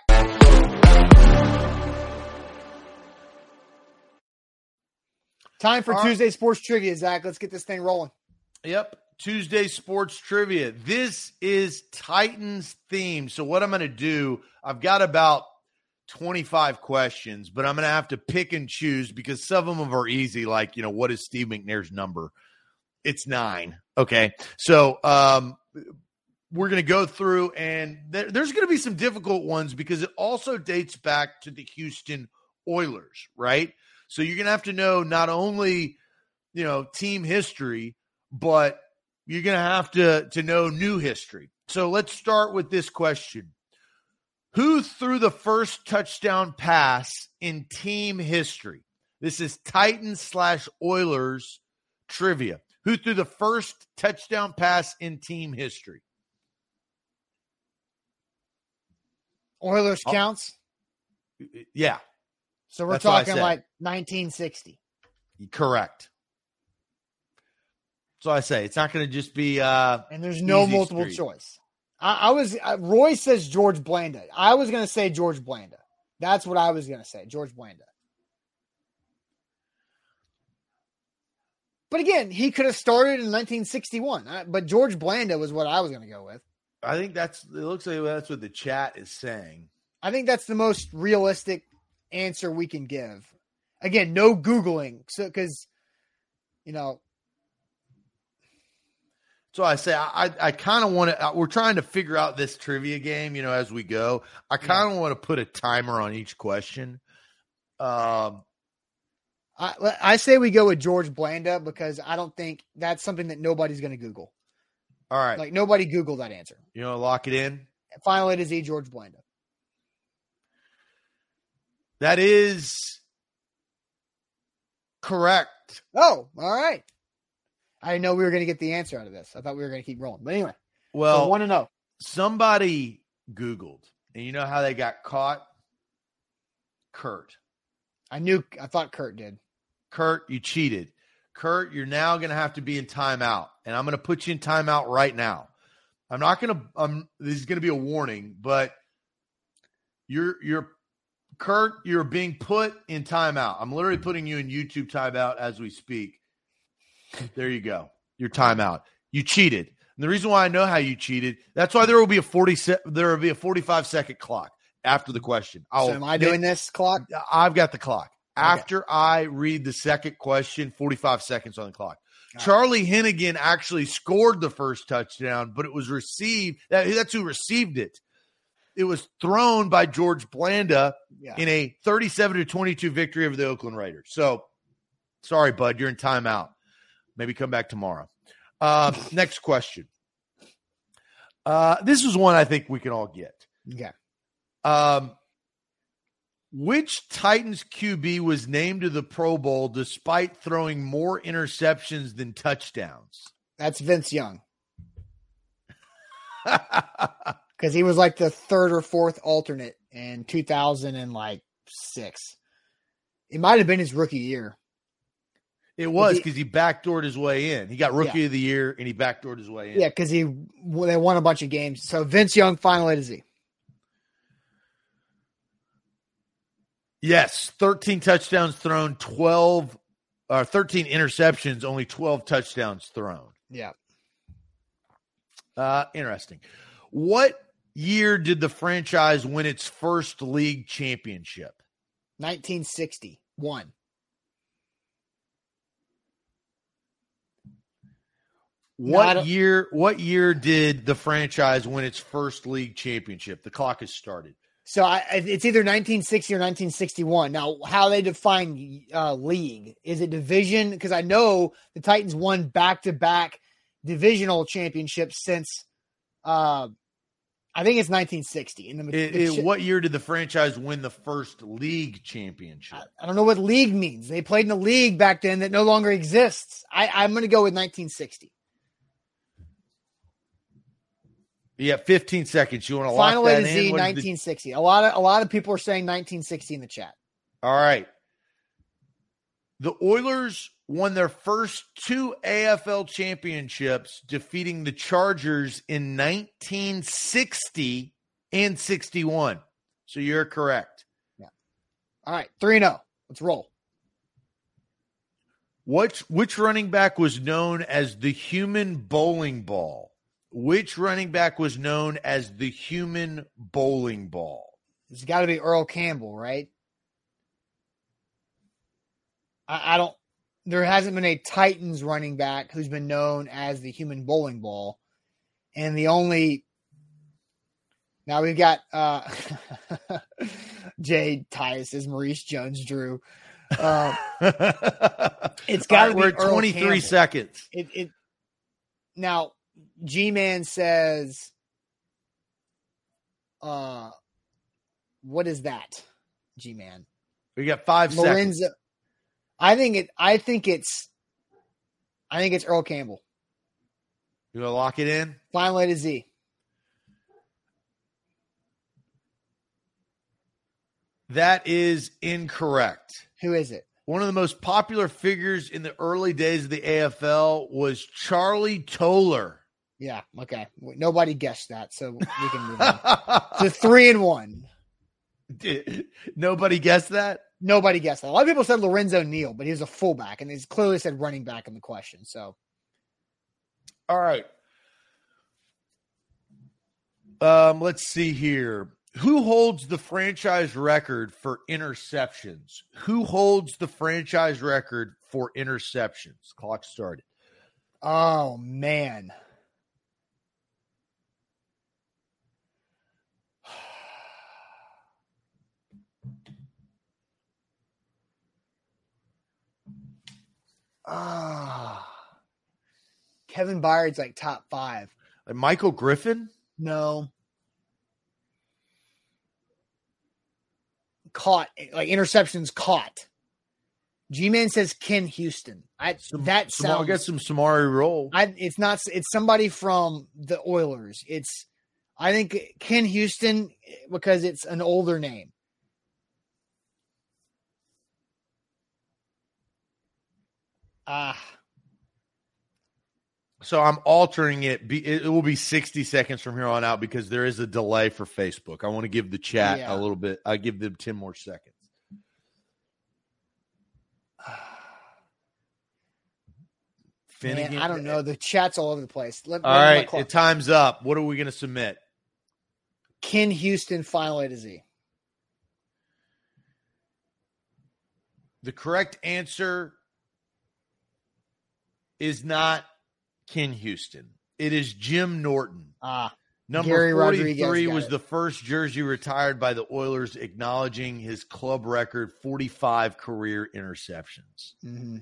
Time for All Tuesday right. sports trivia, Zach. Let's get this thing rolling. Yep. Tuesday sports trivia. This is Titans theme. So what I'm going to do, I've got about 25 questions, but I'm going to have to pick and choose because some of them are easy. Like, you know, what is Steve McNair's number? It's nine. Okay. So, um, we're going to go through and there, there's going to be some difficult ones because it also dates back to the Houston Oilers, right? So you're going to have to know not only, you know, team history, but you're going to have to to know new history. So let's start with this question. Who threw the first touchdown pass in team history? This is Titans slash Oilers trivia. Who threw the first touchdown pass in team history? Oilers oh. counts. Yeah, so we're That's talking like 1960. Correct. So I say it's not going to just be. uh And there's no multiple street. choice. I, I was uh, Roy says George Blanda. I was going to say George Blanda. That's what I was going to say, George Blanda. But again, he could have started in 1961. Uh, but George Blanda was what I was going to go with. I think that's. It looks like that's what the chat is saying. I think that's the most realistic answer we can give. Again, no Googling. So, because, you know. So I say I I kind of want to. We're trying to figure out this trivia game, you know, as we go. I kind of yeah. want to put a timer on each question. Um, I I say we go with George Blanda because I don't think that's something that nobody's going to Google. All right, like nobody Googled that answer. You know, lock it in. Finally, it is E. George Blanda. That is correct. Oh, all right. I didn't know we were going to get the answer out of this. I thought we were going to keep rolling. But anyway, well, want to know. Somebody Googled, and you know how they got caught? Kurt. I knew, I thought Kurt did. Kurt, you cheated. Kurt, you're now going to have to be in timeout, and I'm going to put you in timeout right now. I'm not going to. Um, this is going to be a warning, but you're you're Kurt, you're being put in timeout. I'm literally putting you in YouTube timeout as we speak. There you go. Your timeout. You cheated. And the reason why I know how you cheated, that's why there will be a 40 se- there will be a 45 second clock after the question. I'll, so am I doing this clock? I've got the clock. Okay. After I read the second question, 45 seconds on the clock. Charlie Hennigan actually scored the first touchdown, but it was received. That, that's who received it it was thrown by George Blanda yeah. in a 37 to 22 victory over the Oakland Raiders. So, sorry, bud, you're in timeout. Maybe come back tomorrow. Uh, (laughs) next question. Uh, this is one I think we can all get. Yeah. Um, which Titans QB was named to the Pro Bowl despite throwing more interceptions than touchdowns? That's Vince Young. (laughs) because he was like the third or fourth alternate in 2006. It might have been his rookie year. It was because he backdoored his way in. He got rookie Yeah. of the year and he backdoored his way in. Yeah, because he they won a bunch of games. So Vince Young, final A to Z. Yes, 13 touchdowns thrown, 12 or 13 interceptions, only 12 touchdowns thrown. Yeah. Uh, interesting. What year did the franchise win its first league championship? 1961. What year? What year did the franchise win its first league championship? The clock has started. So I, I- it's either 1960 or 1961. Now, how they define uh, league is it division? Because I know the Titans won back to back divisional championships since uh, I think it's 1960. In the, It- it- what year did the franchise win the first league championship? I don't know what league means. They played in a league back then that no longer exists. I, I'm going to go with 1960. Yeah, 15 seconds. You want to lock Final A that to in? Z, What is the- 1960. A lot of a lot of people are saying 1960 in the chat. All right. The Oilers won their first two AFL championships, defeating the Chargers in 1960 and 61. So you're correct. Yeah. All right, three and zero. Let's roll. Which which running back was known as the human bowling ball? Which running back was known as the human bowling ball? It's got to be Earl Campbell, right? I, I don't. There hasn't been a Titans running back who's been known as the human bowling ball, and the only. Now we've got uh (laughs) Jay Tyus is Maurice Jones Drew. Uh, (laughs) it's gotta be we're at Earl 23 Campbell. seconds. it it now G Man says uh what is that? G Man. We got five seconds. I think it I think it's I think it's Earl Campbell. You gonna lock it in? Final A to Z. That is incorrect. Who is it? One of the most popular figures in the early days of the AFL was Charlie Tolar. Yeah, okay. Nobody guessed that, so we can move on. (laughs) So three and one. Did- Nobody guessed that? Nobody guessed that. A lot of people said Lorenzo Neal, but he was a fullback, and he's clearly said running back in the question. So All right. Um, let's see here. Who holds the franchise record for interceptions? Who holds the franchise record for interceptions? Clock started. Oh man. Ah. Kevin Byard's like top five. Like Michael Griffin? No. Caught like interceptions caught. G Man says Ken Houston. I Some- that sounds got some Samari Rolle. I it's not it's somebody from the Oilers. It's I think Ken Houston because it's an older name. Ah, So I'm altering it. It will be 60 seconds from here on out because there is a delay for Facebook. I want to give the chat Yeah. a little bit. I give them 10 more seconds. (sighs) man, Finnegan. I don't know. The chat's all over the place. Let, All let right, time's up. What are we going to submit? Ken Houston final A to Z. The correct answer is not Ken Houston. It is Jim Norton. Ah, Number Gary 43 was it. the first jersey retired by the Oilers, acknowledging his club record 45 career interceptions. mhm.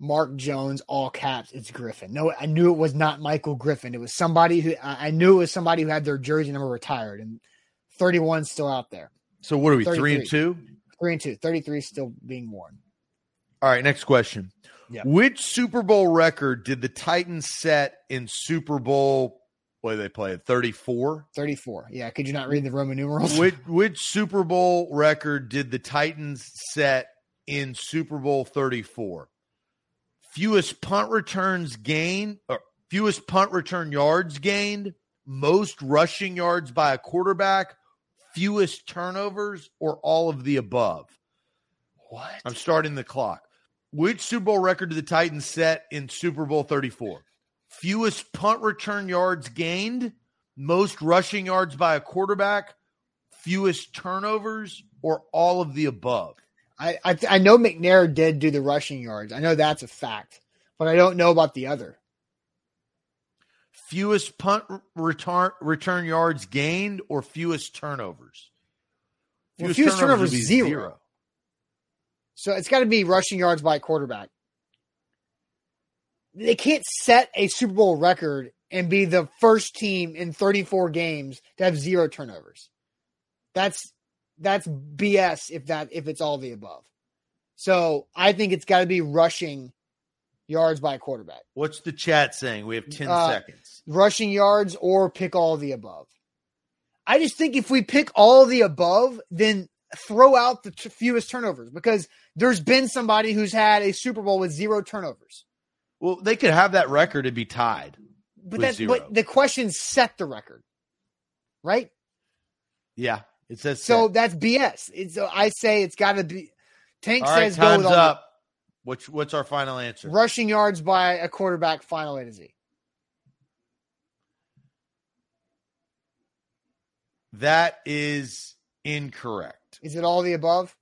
Mark Jones, all caps. It's Griffin. No, I knew it was not Michael Griffin. It was somebody who I knew it was somebody who had their jersey number retired, and 31 still out there. So, what are we, three 33. and two? Three and two. 33 still being worn. All right, next question. Yeah. Which Super Bowl record did the Titans set in Super Bowl? What did they play at 34? 34. Yeah. Could you not read the Roman numerals? (laughs) which which Super Bowl record did the Titans set in Super Bowl 34? fewest punt returns gained, or fewest punt return yards gained, most rushing yards by a quarterback, fewest turnovers, or all of the above? What? I'm starting the clock. Which Super Bowl record did the Titans set in Super Bowl 34? Fewest punt return yards gained, most rushing yards by a quarterback, fewest turnovers, or all of the above? I, I I know McNair did do the rushing yards. I know that's a fact, but I don't know about the other. Fewest punt return return yards gained or fewest turnovers? Well, fewest turnovers, would be zero. So it's got to be rushing yards by a quarterback. They can't set a Super Bowl record and be the first team in 34 games to have zero turnovers. That's that's BS if that if it's all the above. So I think it's got to be rushing yards by a quarterback. What's the chat saying? We have 10 Uh, seconds. Rushing yards or pick all the above. I just think if we pick all the above, then throw out the t- fewest turnovers because there's been somebody who's had a Super Bowl with zero turnovers. Well, they could have that record and be tied. But that's zero. but the question set the record, right? Yeah, it says So set. that's BS. It's uh, I say it's got to be. Tank All right, says go time's with all the- up. What's what's our final answer? rushing yards by a quarterback. Final A to Z. That is incorrect. Is it all the above?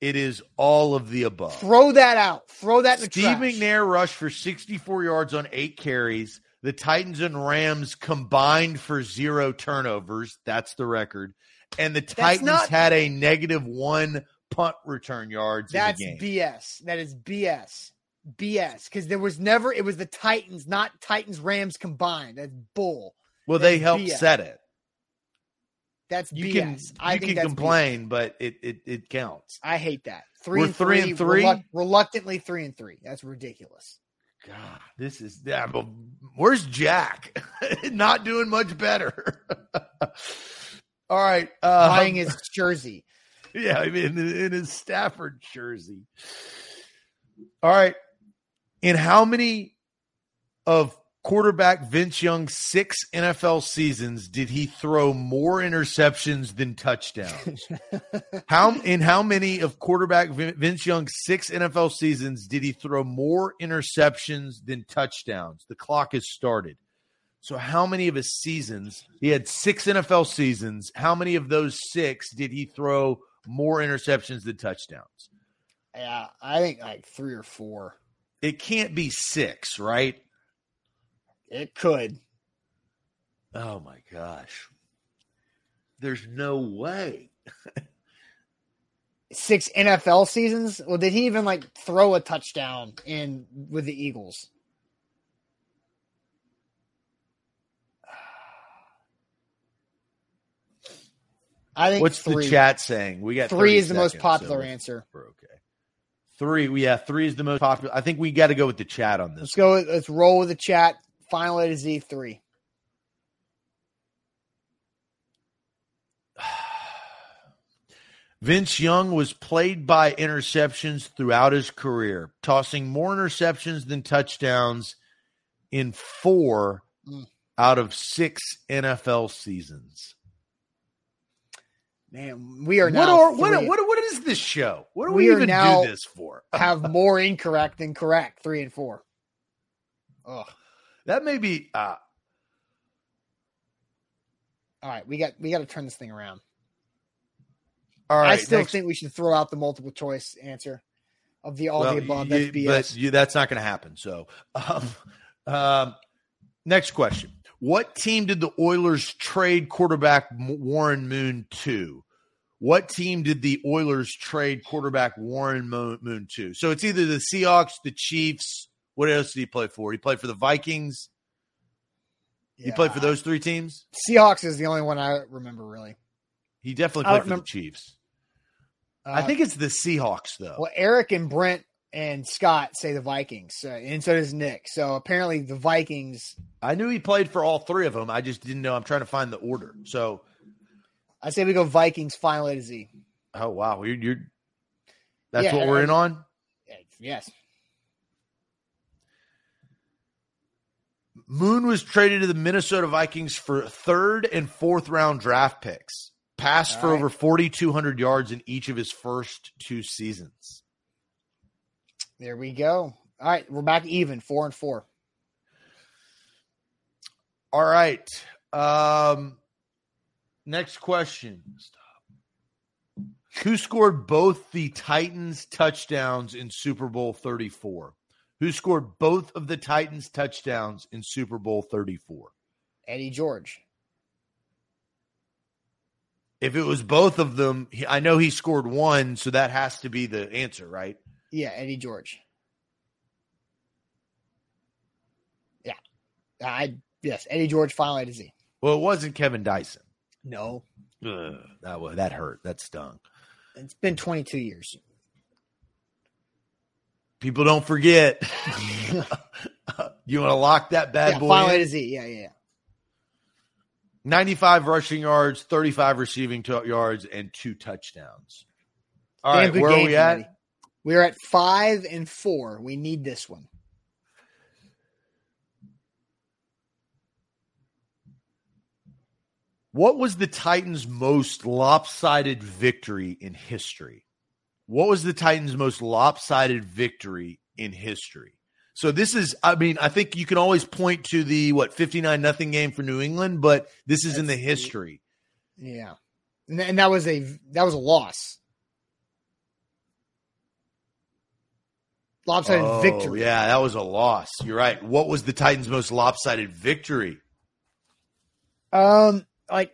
It is all of the above. Throw that out. Throw that in the Steve trash. McNair rushed for 64 yards on eight carries. The Titans and Rams combined for zero turnovers. That's the record. And the Titans not- had a negative one punt return yards That's in the game. BS. That is BS. BS. Because there was never. It was the Titans, not Titans Rams combined. That's bull. well, they helped BS. set it. That's You BS. can I you think can that's complain, but it, it it counts. I hate that. 3 We're and three three, and three? reluct- reluctantly three and three. That's ridiculous. God, this is yeah, but where's Jack? (laughs) Not doing much better. (laughs) All right, uh, Buying his (laughs) jersey. Yeah, I mean, in his Stafford jersey. All right. In how many of quarterback Vince Young's six NFL seasons did he throw more interceptions than touchdowns? (laughs) how in how many of quarterback Vince Young's six NFL seasons did he throw more interceptions than touchdowns? The clock has started. So how many of his seasons? He had six NFL seasons. How many of those six did he throw more interceptions than touchdowns? Yeah, I think like three or four. It can't be six, right? It could. Oh my gosh. There's no way. Six NFL seasons. Well, did he even like throw a touchdown in with the Eagles? (sighs) I think What's three. the chat saying? We got Three 30 is the most popular we're- answer. We're okay. Three, yeah, three is the most popular. I think we got to go with the chat on this. Let's go. Let's roll with the chat. Final A to Z three. (sighs) Vince Young was played by interceptions throughout his career, tossing more interceptions than touchdowns in four Mm. out of six NFL seasons. Man, we are What, now are, what, what, what is this show? What do We we, even now- do this for? have more incorrect than correct. Three and four. Ugh. That may be. Uh, All right, we got we got to turn this thing around. all right, I still next- think we should throw out the multiple choice answer of the all well, the above. That's. But you, that's not going to happen. So, um, um, next question: What team did the Oilers trade quarterback Warren Moon to? What team did the Oilers trade quarterback Warren Moon to? So it's either the Seahawks, the Chiefs. What else did he play for? He played for the Vikings. He played for those three teams. Seahawks is the only one I remember really. He definitely played for remember- the Chiefs. Uh, I think it's the Seahawks, though. well, Eric and Brent and Scott say the Vikings, so, and so does Nick. So apparently the Vikings. I knew he played for all three of them. I just didn't know. I'm trying to find the order. So, I say we go Vikings final A to Z. oh wow, you're, you're that's Yeah, what we're I- in on. Yes. Moon was traded to the Minnesota Vikings for third and fourth round draft picks. Passed All for right. over 4,200 yards in each of his first two seasons. There we go. All right, we're back even, four and four. All right. Um, next question. Stop. Who scored both the Titans touchdowns in Super Bowl 34? Who scored both of the Titans touchdowns in Super Bowl 34? Eddie George. If it was both of them, I know he scored one, so that has to be the answer, right? Yeah, Eddie George. Yeah. I yes, Eddie George final A to Z. Well, it wasn't Kevin Dyson. No. Ugh, that was that hurt. That stung. It's been 22 years. People don't forget. (laughs) you want to lock that bad yeah, boy final? A to Z. Yeah, yeah, yeah. 95 rushing yards, 35 receiving to- yards, and two touchdowns. All Damn right, where are we at? Matty. We're at five and four. We need this one. What was the Titans' most lopsided victory in history? What was the Titans' most lopsided victory in history? So this is, I mean, I think you can always point to the what fifty nine nothing game for New England, but this is in the That's the- history. Yeah. And, and that was a that was a loss. Lopsided Oh, victory. Yeah, that was a loss. You're right. What was the Titans' most lopsided victory? Um, like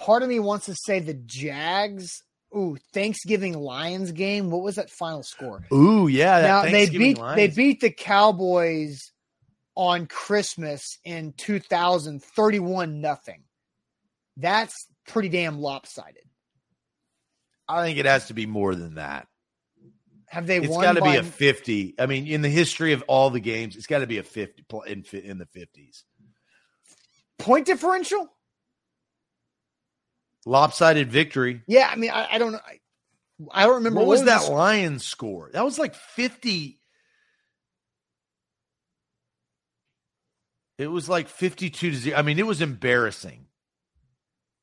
part of me wants to say the Jags. Ooh, Thanksgiving Lions game. What was that final score? Ooh, yeah. That now they beat Lions. they beat the Cowboys on Christmas in 2000 31 nothing. That's pretty damn lopsided. I think it has to be more than that. Have they It's got to by be a 50. I mean, in the history of all the games, it's got to be a 50 in, in the 50s. point differential? Lopsided victory. Yeah, I mean I, I don't know. I, I don't remember What was that the- Lions score? That was like 50. It was like 52 to 0. I mean, it was embarrassing.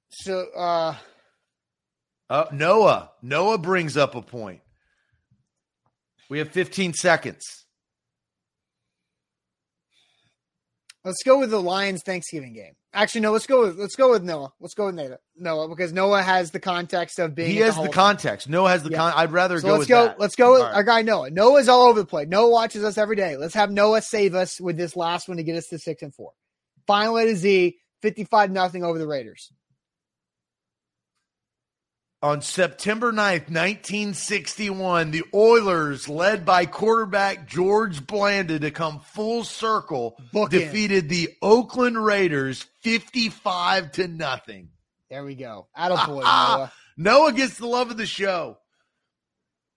So uh Uh, Noah. Noah brings up a point. We have 15 seconds. Let's go with the Lions Thanksgiving game. Actually, no. Let's go with let's go with Noah. Let's go with Noah. Noah because Noah has the context of being. He has the Fame. context. Noah has the Yeah. con. I'd rather So go let's with go. that. Let's go with right. our guy Noah. Noah's all over the place. Noah watches us every day. Let's have Noah save us with this last one to get us to six and four. Final A to Z, fifty-five nothing over the Raiders. On September 9th, 1961, the Oilers, led by quarterback George Blanda to come full circle, Book in. defeated the Oakland Raiders 55 to nothing. There we go. Attaboy, (laughs) Noah. Noah gets the love of the show.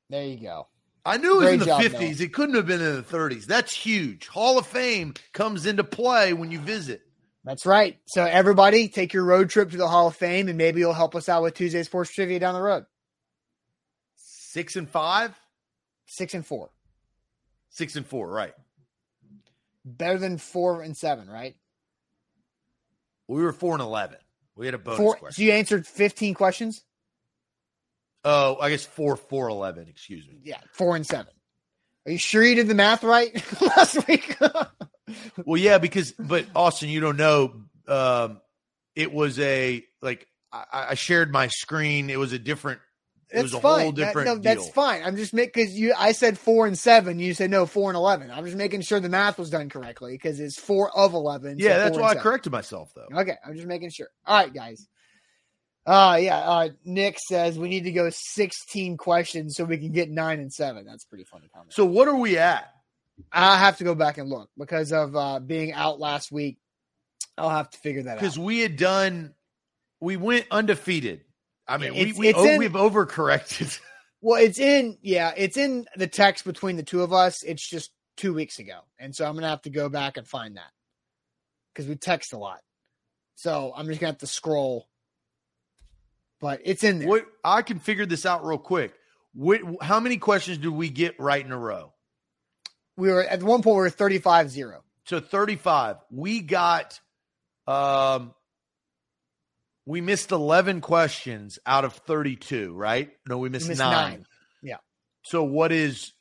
There you go. I knew it was Great in the job, 50s. It couldn't have been in the 30s. That's huge. Hall of Fame comes into play when you visit. That's right. So everybody, take your road trip to the Hall of Fame, and maybe you'll help us out with Tuesday Sports Trivia down the road. Six and five? Six and four, Six and four, right. better than four and seven, right? We were four and 11. We had a bonus Four. So you answered fifteen questions. Oh, I guess four, four, 11. Excuse me. Yeah, four and seven. Are you sure you did the math right (laughs) last week? (laughs) Well, yeah, because but Austin, you don't know. Um, it was a like I, I shared my screen. It was a different. It that's was a fine. whole That- different no, deal. that's fine. I'm just making because you. I said four and seven. You said no, four and eleven. I'm just making sure the math was done correctly because it's four of eleven. so Yeah, that's why I seven. corrected myself though. Okay, I'm just making sure. All right, guys. Uh yeah, uh Nick says we need to go 16 questions so we can get 9 and 7. That's pretty funny comment. So what are we at? I have to go back and look because of uh being out last week. I'll have to figure that out. Because we had done, we went undefeated. I mean, It's- we we oh, in- we've overcorrected. (laughs) Well, it's in yeah, it's in the text between the two of us. It's just 2 weeks ago. And so I'm going to have to go back and find that. Cuz we text a lot. So, I'm just going to have to scroll. But it's in there. what I can figure this out real quick. What, how many questions do we get right in a row? We were at one point we were 35-0. So 35. We got um we missed 11 questions out of 32, right? No, we missed, We missed nine. nine. Yeah. So what is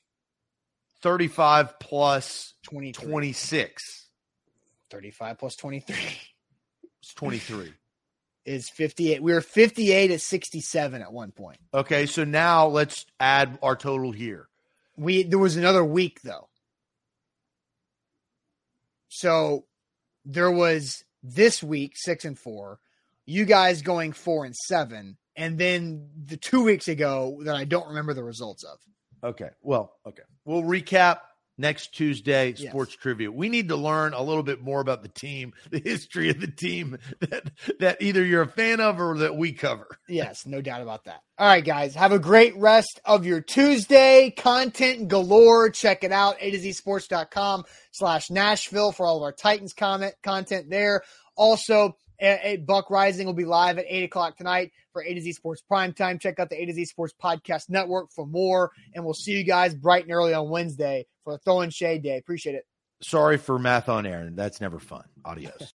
35 plus 23. 26? 35 plus 23 It's 23. (laughs) is 58. We were 58 at 67 at one point. Okay, so now let's add our total here. We there was another week though. So there was this week 6 and 4, you guys going 4 and 7, and then the 2 weeks ago that I don't remember the results of. Okay. Well, okay. We'll recap next Tuesday Yes. sports trivia. We need to learn a little bit more about the team, (laughs) the history of the team that that either you're a fan of or that we cover. (laughs) Yes, no doubt about that. All right, guys, have a great rest of your Tuesday. Content galore. Check it out. A to Z sports.com slash Nashville for all of our Titans comment content there. Also, a, Buck Reising will be live at 8 o'clock tonight for A to Z Sports Primetime. Check out the A to Z Sports Podcast Network for more. And we'll see you guys bright and early on Wednesday for Throwing Shade Day. Appreciate it. Sorry for math on air. That's never fun. Adios.